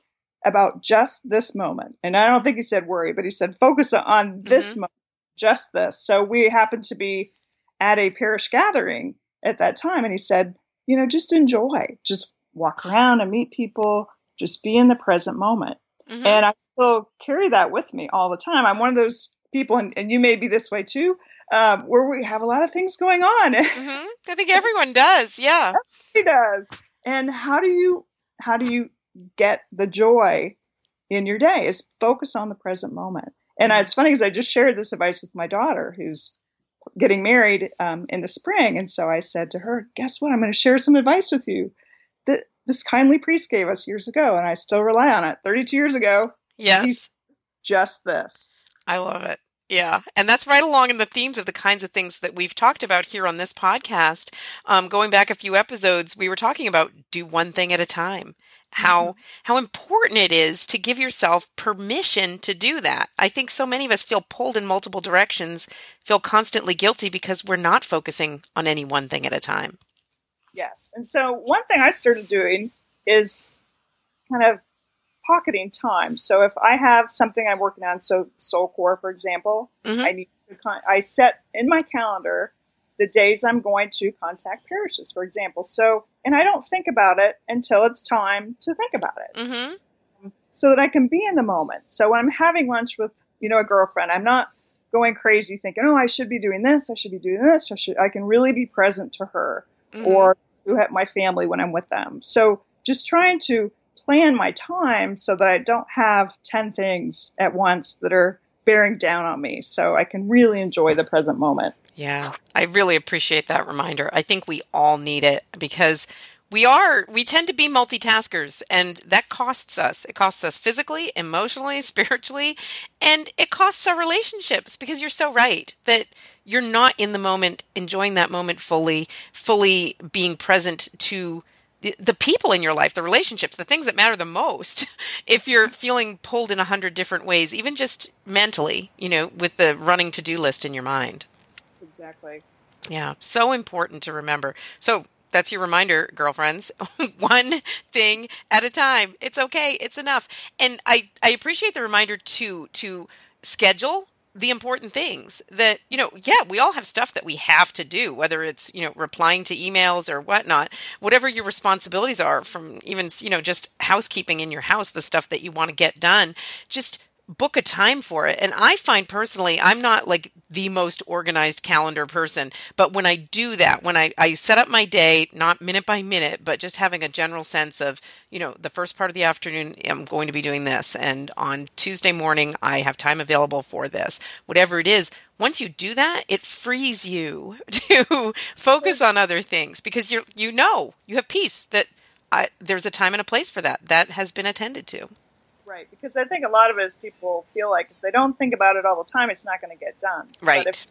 about just this moment. And I don't think he said worry, but he said, focus on this mm-hmm. moment, just this. So we happened to be at a parish gathering at that time. And he said, you know, just enjoy, just walk around and meet people, just be in the present moment. Mm-hmm. And I still carry that with me all the time. I'm one of those people, and, and you may be this way too, um, where we have a lot of things going on. Mm-hmm. I think everyone does. Yeah, everybody does. And how do you how do you get the joy in your day? Is focus on the present moment. And mm-hmm. it's funny because I just shared this advice with my daughter, who's getting married um, in the spring, and so I said to her, "Guess what? I'm going to share some advice with you that this kindly priest gave us years ago, and I still rely on it. 32 years ago, yes, just this." I love it. Yeah, and that's right along in the themes of the kinds of things that we've talked about here on this podcast. Um, going back a few episodes, we were talking about do one thing at a time. How mm-hmm. how important it is to give yourself permission to do that. I think so many of us feel pulled in multiple directions, feel constantly guilty because we're not focusing on any one thing at a time. Yes, and so one thing I started doing is kind of pocketing time. So if I have something I'm working on, so SoulCore, for example, mm-hmm. I need to con- I set in my calendar the days I'm going to contact parishes, for example. So, and I don't think about it until it's time to think about it. Mm-hmm. So that I can be in the moment. So when I'm having lunch with, you know, a girlfriend, I'm not going crazy thinking, oh, I should be doing this, I should be doing this, I should, I can really be present to her mm-hmm. or to my family when I'm with them. So just trying to plan my time so that I don't have 10 things at once that are bearing down on me so I can really enjoy the present moment. Yeah, I really appreciate that reminder. I think we all need it because we are we tend to be multitaskers and that costs us it costs us physically emotionally spiritually and it costs our relationships because you're so right that you're not in the moment enjoying that moment fully fully being present to the, people in your life, the relationships, the things that matter the most, if you're mm-hmm. feeling pulled in a hundred different ways, even just mentally, you know, with the running to do list in your mind. Exactly. Yeah, so important to remember. So that's your reminder, girlfriends. One thing at a time. It's okay. It's enough. And I, I appreciate the reminder to to schedule the important things that you know yeah we all have stuff that we have to do whether it's you know replying to emails or whatnot. Whatever your responsibilities are from even you know just housekeeping in your house the stuff that you want to get done just book a time for it. And I find personally, I'm not like the most organized calendar person, but when I do that, when I, I set up my day, not minute by minute, but just having a general sense of, you know, the first part of the afternoon, I'm going to be doing this. And on Tuesday morning, I have time available for this. Whatever it is, once you do that, it frees you to focus on other things because you're, you know, you have peace that I, there's a time and a place for that. That has been attended to. Right, because I think a lot of it is people feel like if they don't think about it all the time, it's not going to get done. Right. But if,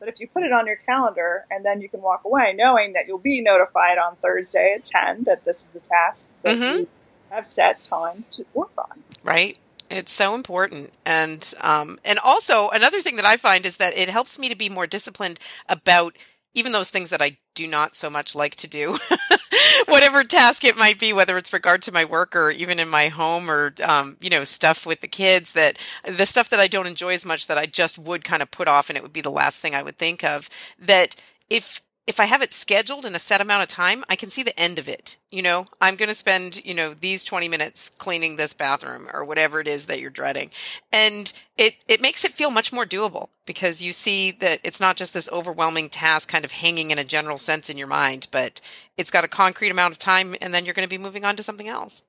but if you put it on your calendar and then you can walk away knowing that you'll be notified on Thursday at 10 that this is the task that mm-hmm. you have set time to work on. Right. It's so important, and um, and also another thing that I find is that it helps me to be more disciplined about even those things that I do not so much like to do, whatever task it might be, whether it's regard to my work or even in my home or, um, you know, stuff with the kids that the stuff that I don't enjoy as much that I just would kind of put off and it would be the last thing I would think of that if if I have it scheduled in a set amount of time, I can see the end of it. You know, I'm going to spend, you know, these 20 minutes cleaning this bathroom or whatever it is that you're dreading. And it, it makes it feel much more doable because you see that it's not just this overwhelming task kind of hanging in a general sense in your mind, but it's got a concrete amount of time and then you're going to be moving on to something else.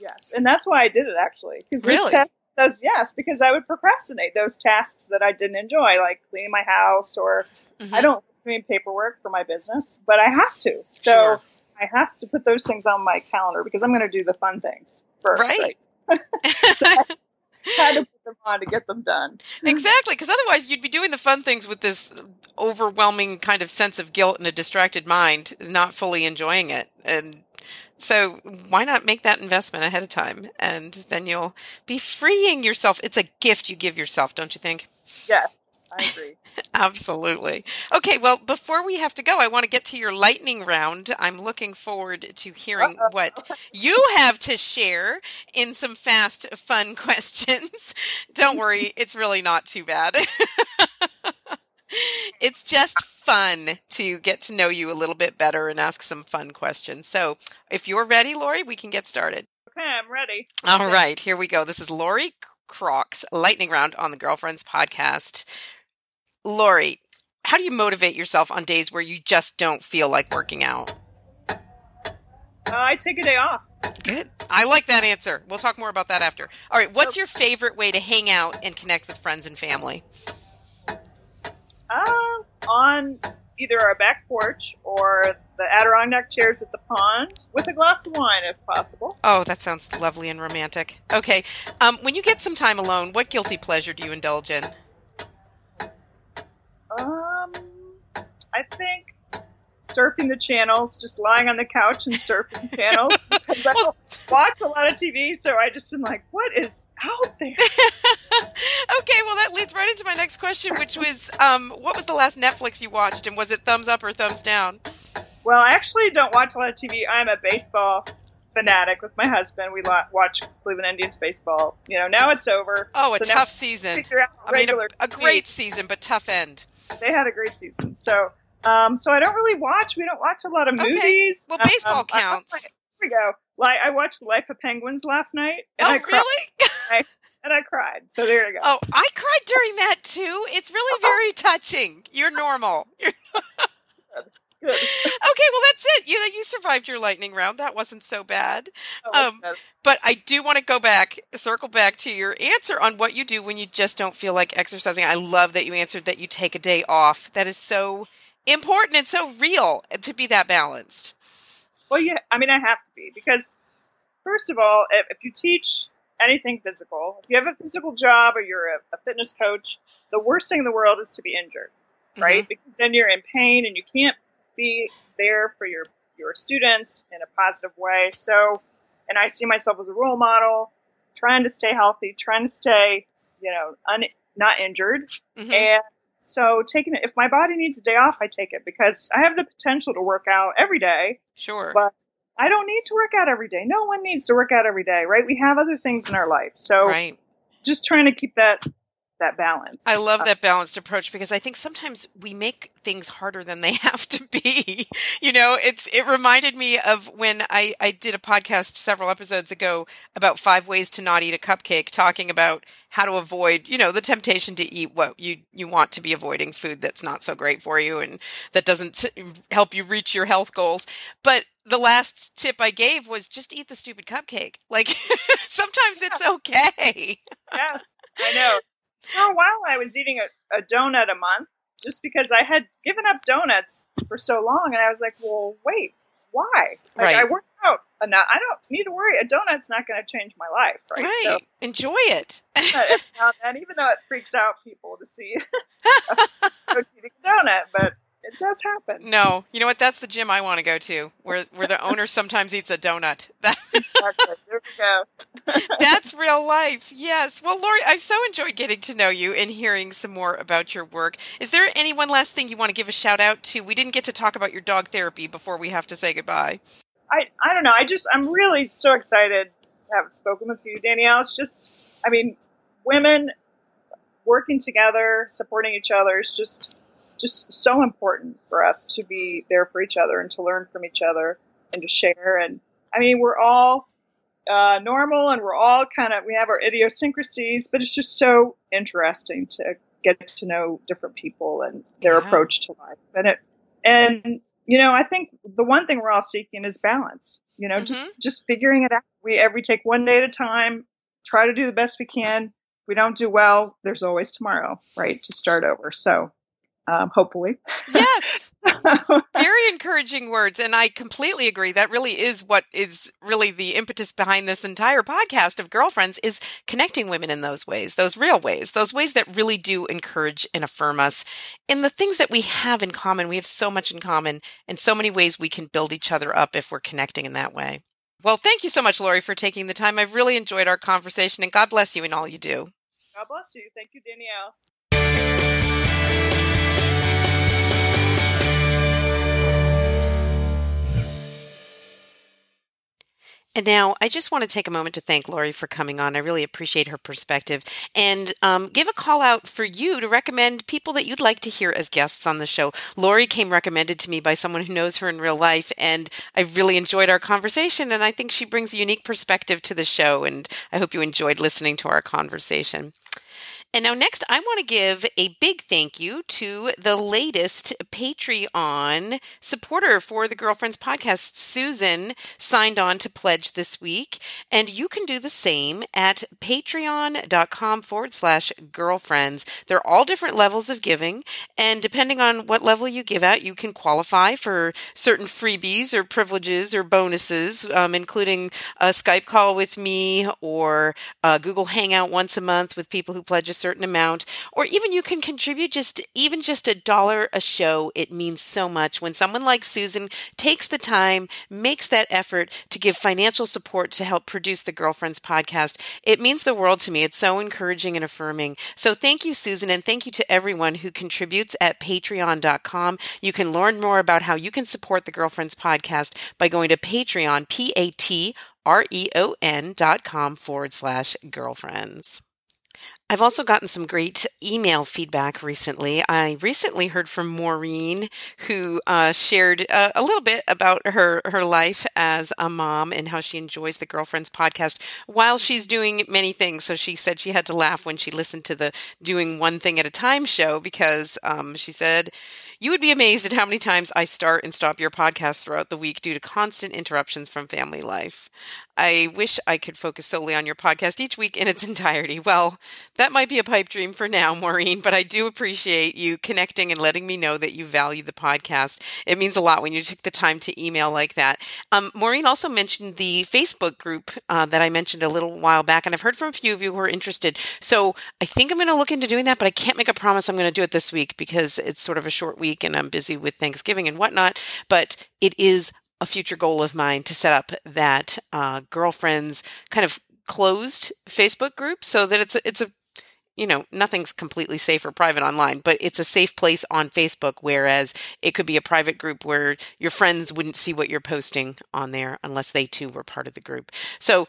Yes. And that's why I did it actually. Because really? those yes because i would procrastinate those tasks that i didn't enjoy like cleaning my house or mm-hmm. i don't doing paperwork for my business, but I have to. So sure. I have to put those things on my calendar because I'm going to do the fun things first. Right. right? so I had to put them on to get them done. Exactly, because otherwise you'd be doing the fun things with this overwhelming kind of sense of guilt and a distracted mind, not fully enjoying it. And so why not make that investment ahead of time? And then you'll be freeing yourself. It's a gift you give yourself, don't you think? Yes. I agree. Absolutely. Okay, well, before we have to go, I want to get to your lightning round. I'm looking forward to hearing Uh-oh. what you have to share in some fast, fun questions. Don't worry, it's really not too bad. it's just fun to get to know you a little bit better and ask some fun questions. So, if you're ready, Lori, we can get started. Okay, I'm ready. All right, here we go. This is Lori Crocs lightning round on the Girlfriends podcast. Lori, how do you motivate yourself on days where you just don't feel like working out? Uh, I take a day off. Good. I like that answer. We'll talk more about that after. All right. What's your favorite way to hang out and connect with friends and family? Uh, on either our back porch or the Adirondack chairs at the pond with a glass of wine, if possible. Oh, that sounds lovely and romantic. Okay. Um, when you get some time alone, what guilty pleasure do you indulge in? I think surfing the channels, just lying on the couch and surfing channels. Because I don't watch a lot of TV, so I just am like, what is out there? okay, well that leads right into my next question, which was, um, what was the last Netflix you watched, and was it thumbs up or thumbs down? Well, I actually don't watch a lot of TV. I'm a baseball fanatic with my husband. We watch Cleveland Indians baseball. You know, now it's over. Oh, a so tough season. I mean, a, a great season, but tough end. They had a great season. So, um, so I don't really watch. We don't watch a lot of okay. movies. Well, baseball um, counts. I, here we go. Like I watched Life of Penguins last night. And oh, I really? I, and I cried. So there you go. Oh, I cried during that too. It's really very touching. You're normal. You're Good. okay, well that's it. You you survived your lightning round. That wasn't so bad. Oh, um, but I do want to go back, circle back to your answer on what you do when you just don't feel like exercising. I love that you answered that you take a day off. That is so important and so real to be that balanced. Well, yeah, I mean, I have to be because first of all, if, if you teach anything physical, if you have a physical job or you're a, a fitness coach, the worst thing in the world is to be injured, right? Mm-hmm. Because then you're in pain and you can't be there for your your students in a positive way. So, and I see myself as a role model, trying to stay healthy, trying to stay, you know, un, not injured. Mm-hmm. And so, taking it, if my body needs a day off, I take it because I have the potential to work out every day. Sure. But I don't need to work out every day. No one needs to work out every day, right? We have other things in our life. So, right. just trying to keep that that balance. I love uh, that balanced approach because I think sometimes we make things harder than they have to be. you know, it's it reminded me of when I I did a podcast several episodes ago about five ways to not eat a cupcake talking about how to avoid, you know, the temptation to eat what you you want to be avoiding food that's not so great for you and that doesn't help you reach your health goals. But the last tip I gave was just eat the stupid cupcake. Like sometimes it's okay. yes, I know. For a while, I was eating a, a donut a month just because I had given up donuts for so long, and I was like, "Well, wait, why? Like, right. I work out enough. I don't need to worry. A donut's not going to change my life, right? Right. So, Enjoy it. and even though it freaks out people to see eating a donut, but it does happen. No, you know what? That's the gym I want to go to, where where the owner sometimes eats a donut. exactly. There we go. That's real life. Yes. Well, Lori, I've so enjoyed getting to know you and hearing some more about your work. Is there any one last thing you want to give a shout out to? We didn't get to talk about your dog therapy before we have to say goodbye. I I don't know. I just I'm really so excited to have spoken with you, Danielle. It's just, I mean, women working together, supporting each other is just just so important for us to be there for each other and to learn from each other and to share. And I mean, we're all uh, normal and we're all kind of, we have our idiosyncrasies, but it's just so interesting to get to know different people and their yeah. approach to life. And it, and, you know, I think the one thing we're all seeking is balance, you know, mm-hmm. just, just figuring it out. We every take one day at a time, try to do the best we can. If we don't do well, there's always tomorrow, right? To start over. So um, hopefully. Yes. Very encouraging words. And I completely agree. That really is what is really the impetus behind this entire podcast of Girlfriends is connecting women in those ways, those real ways, those ways that really do encourage and affirm us in the things that we have in common. We have so much in common and so many ways we can build each other up if we're connecting in that way. Well, thank you so much, Lori, for taking the time. I've really enjoyed our conversation and God bless you in all you do. God bless you. Thank you, Danielle. And now I just want to take a moment to thank Lori for coming on. I really appreciate her perspective and um, give a call out for you to recommend people that you'd like to hear as guests on the show. Lori came recommended to me by someone who knows her in real life, and I really enjoyed our conversation. And I think she brings a unique perspective to the show. And I hope you enjoyed listening to our conversation. And now, next, I want to give a big thank you to the latest Patreon supporter for the Girlfriends podcast. Susan signed on to pledge this week, and you can do the same at patreon.com forward slash girlfriends. They're all different levels of giving, and depending on what level you give at, you can qualify for certain freebies or privileges or bonuses, um, including a Skype call with me or a Google Hangout once a month with people who pledge a certain amount, or even you can contribute just even just a dollar a show. It means so much when someone like Susan takes the time, makes that effort to give financial support to help produce the Girlfriends podcast. It means the world to me. It's so encouraging and affirming. So thank you, Susan, and thank you to everyone who contributes at patreon.com. You can learn more about how you can support the Girlfriends podcast by going to Patreon, P A T R E O N dot com forward slash girlfriends. I've also gotten some great email feedback recently. I recently heard from Maureen, who uh, shared uh, a little bit about her her life as a mom and how she enjoys the Girlfriends podcast while she's doing many things. So she said she had to laugh when she listened to the "Doing One Thing at a Time" show because um, she said you would be amazed at how many times I start and stop your podcast throughout the week due to constant interruptions from family life. I wish I could focus solely on your podcast each week in its entirety. Well, that might be a pipe dream for now, Maureen, but I do appreciate you connecting and letting me know that you value the podcast. It means a lot when you took the time to email like that. Um, Maureen also mentioned the Facebook group uh, that I mentioned a little while back, and I've heard from a few of you who are interested. So I think I'm going to look into doing that, but I can't make a promise I'm going to do it this week because it's sort of a short week week and I'm busy with Thanksgiving and whatnot. But it is a future goal of mine to set up that uh, girlfriends kind of closed Facebook group so that it's a, it's a you know nothing's completely safe or private online but it's a safe place on facebook whereas it could be a private group where your friends wouldn't see what you're posting on there unless they too were part of the group so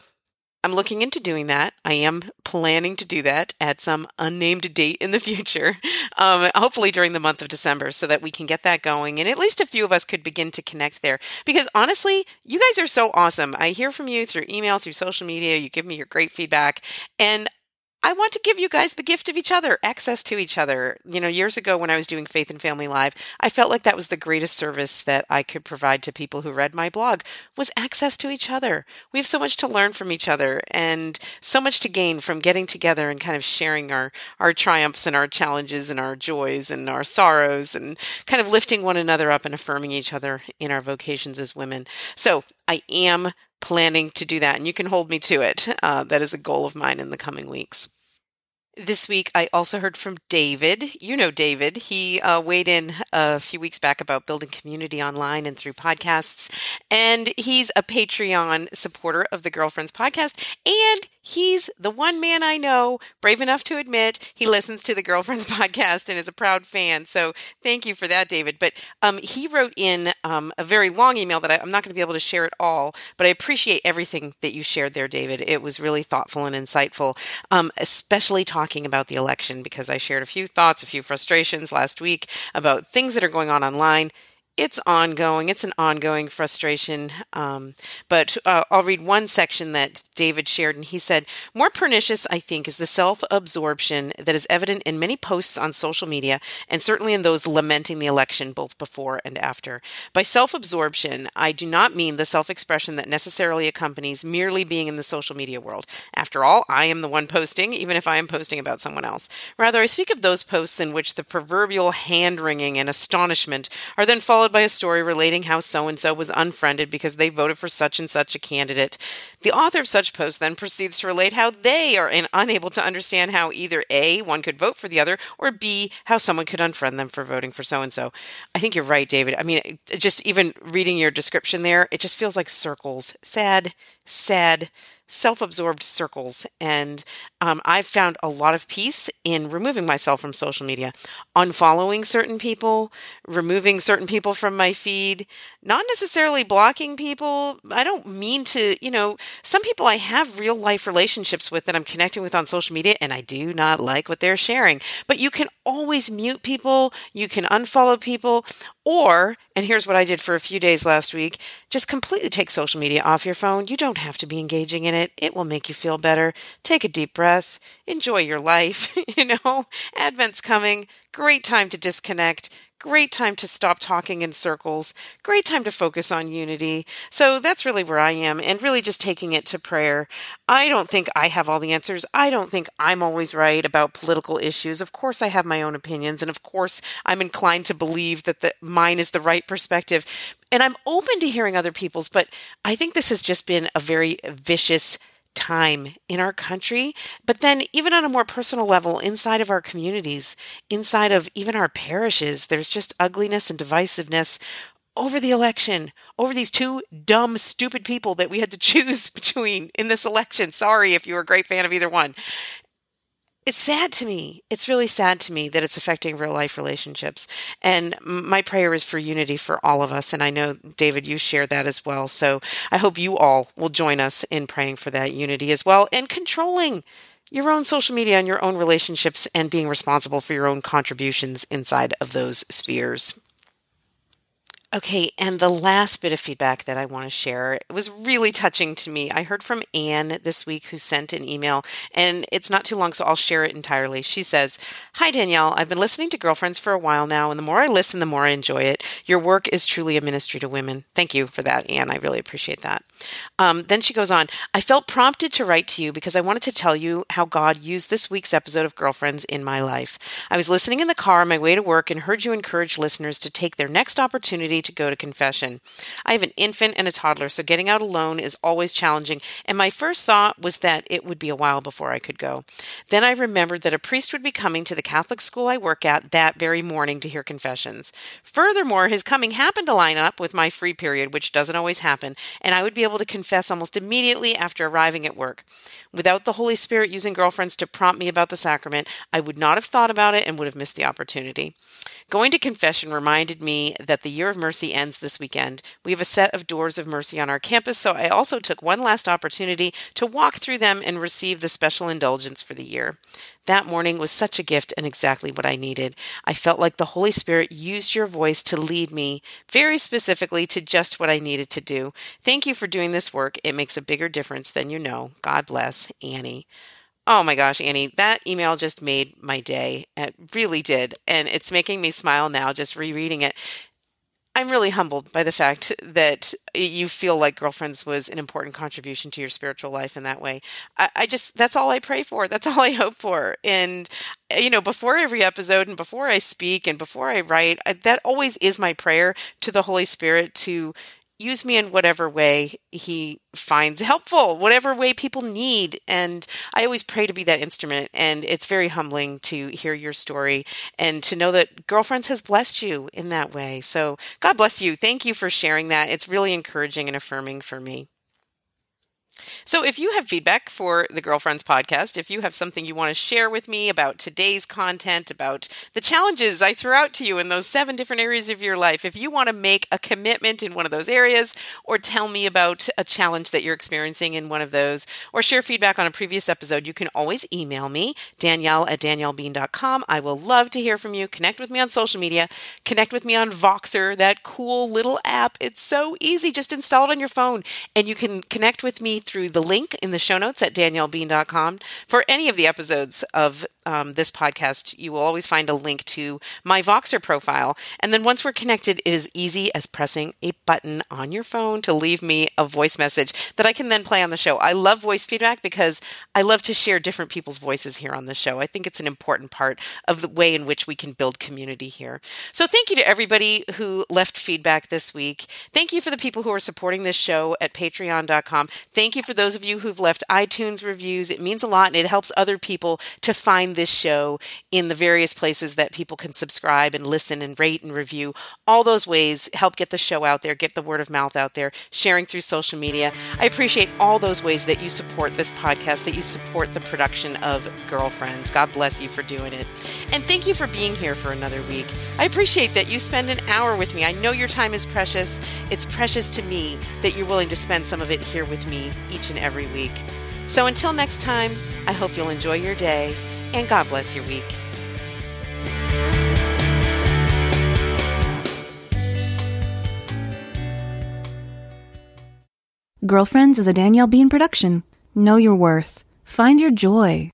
I'm looking into doing that. I am planning to do that at some unnamed date in the future, um, hopefully during the month of December, so that we can get that going. And at least a few of us could begin to connect there. Because honestly, you guys are so awesome. I hear from you through email, through social media. You give me your great feedback. And I want to give you guys the gift of each other, access to each other. You know, years ago when I was doing Faith and Family Live, I felt like that was the greatest service that I could provide to people who read my blog was access to each other. We have so much to learn from each other and so much to gain from getting together and kind of sharing our our triumphs and our challenges and our joys and our sorrows and kind of lifting one another up and affirming each other in our vocations as women. So, I am planning to do that, and you can hold me to it. Uh, that is a goal of mine in the coming weeks. This week, I also heard from David. You know David. He uh, weighed in a few weeks back about building community online and through podcasts. And he's a Patreon supporter of the Girlfriends podcast. And he's the one man I know brave enough to admit he listens to the Girlfriends podcast and is a proud fan. So thank you for that, David. But um, he wrote in um, a very long email that I, I'm not going to be able to share it all, but I appreciate everything that you shared there, David. It was really thoughtful and insightful, um, especially talking talking about the election because I shared a few thoughts, a few frustrations last week about things that are going on online it's ongoing. It's an ongoing frustration. Um, but uh, I'll read one section that David shared, and he said, More pernicious, I think, is the self absorption that is evident in many posts on social media, and certainly in those lamenting the election, both before and after. By self absorption, I do not mean the self expression that necessarily accompanies merely being in the social media world. After all, I am the one posting, even if I am posting about someone else. Rather, I speak of those posts in which the proverbial hand wringing and astonishment are then followed by a story relating how so and so was unfriended because they voted for such and such a candidate. The author of such post then proceeds to relate how they are in, unable to understand how either A, one could vote for the other, or B, how someone could unfriend them for voting for so and so. I think you're right, David. I mean, just even reading your description there, it just feels like circles. Sad, sad self absorbed circles. And um, I've found a lot of peace in removing myself from social media, unfollowing certain people, removing certain people from my feed, not necessarily blocking people. I don't mean to, you know, some people I have real life relationships with that I'm connecting with on social media, and I do not like what they're sharing. But you can always mute people, you can unfollow people, or, and here's what I did for a few days last week just completely take social media off your phone. You don't have to be engaging in it, it will make you feel better. Take a deep breath, enjoy your life. you know, Advent's coming, great time to disconnect Great time to stop talking in circles. Great time to focus on unity. So that's really where I am, and really just taking it to prayer. I don't think I have all the answers. I don't think I'm always right about political issues. Of course, I have my own opinions, and of course, I'm inclined to believe that the, mine is the right perspective. And I'm open to hearing other people's, but I think this has just been a very vicious time in our country, but then even on a more personal level, inside of our communities, inside of even our parishes, there's just ugliness and divisiveness over the election, over these two dumb, stupid people that we had to choose between in this election. Sorry if you were a great fan of either one it's sad to me. It's really sad to me that it's affecting real life relationships. And my prayer is for unity for all of us. And I know, David, you share that as well. So I hope you all will join us in praying for that unity as well and controlling your own social media and your own relationships and being responsible for your own contributions inside of those spheres. Okay, and the last bit of feedback that I want to share it was really touching to me. I heard from Anne this week who sent an email, and it's not too long, so I'll share it entirely. She says, Hi, Danielle. I've been listening to Girlfriends for a while now, and the more I listen, the more I enjoy it. Your work is truly a ministry to women. Thank you for that, Anne. I really appreciate that. Um, then she goes on, I felt prompted to write to you because I wanted to tell you how God used this week's episode of Girlfriends in my life. I was listening in the car on my way to work and heard you encourage listeners to take their next opportunity to go to confession. I have an infant and a toddler, so getting out alone is always challenging, and my first thought was that it would be a while before I could go. Then I remembered that a priest would be coming to the Catholic school I work at that very morning to hear confessions. Furthermore, his coming happened to line up with my free period, which doesn't always happen, and I would be able to confess almost immediately after arriving at work. Without the Holy Spirit using girlfriends to prompt me about the sacrament, I would not have thought about it and would have missed the opportunity. Going to confession reminded me that the year of Mercy ends this weekend. We have a set of Doors of Mercy on our campus, so I also took one last opportunity to walk through them and receive the special indulgence for the year. That morning was such a gift and exactly what I needed. I felt like the Holy Spirit used your voice to lead me very specifically to just what I needed to do. Thank you for doing this work. It makes a bigger difference than you know. God bless, Annie. Oh my gosh, Annie, that email just made my day. It really did. And it's making me smile now just rereading it. I'm really humbled by the fact that you feel like Girlfriends was an important contribution to your spiritual life in that way. I, I, just, that's all I pray for. That's all I hope for. And, eh, you know, before every episode and before I speak and before I write, that always is my prayer to the Holy Spirit to use me in whatever way he finds helpful, whatever way people need. And I always pray to be that instrument. And it's very humbling to hear your story and to know that Girlfriends has blessed you in that way. So God bless you. Thank you for sharing that. It's really encouraging and affirming for me. So, if you have feedback for the Girlfriends podcast, if you have something you want to share with me about today's content, about the challenges I threw out to you in those seven different areas of your life, if you want to make a commitment in one of those areas, or tell me about a challenge that you're experiencing in one of those, or share feedback on a previous episode, you can always email me, Danielle at daniellebean.com. I will love to hear from you. Connect with me on social media, connect with me on Voxer, that cool little app. It's so easy. Just install it on your phone, and you can connect with me through the link in the show notes at daniellebean.com. For any of the episodes of um, this podcast, you will always find a link to my Voxer profile. And then once we're connected, it is easy as pressing a button on your phone to leave me a voice message that I can then play on the show. I love voice feedback because I love to share different people's voices here on the show. I think it's an important part of the way in which we can build community here. So thank you to everybody who left feedback this week. Thank you for the people who are supporting this show at patreon.com. Thank you for those of you who've left iTunes reviews. It means a lot and it helps other people to find this show in the various places that people can subscribe and listen and rate and review. All those ways help get the show out there, get the word of mouth out there, sharing through social media. I appreciate all those ways that you support this podcast, that you support the production of Girlfriends. God bless you for doing it. And thank you for being here for another week. I appreciate that you spend an hour with me. I know your time is precious. It's precious to me that you're willing to spend some of it here with me each and every week. So until next time, I hope you'll enjoy your day and God bless your week. Girlfriends is a Danielle Bean production. Know your worth. Find your joy.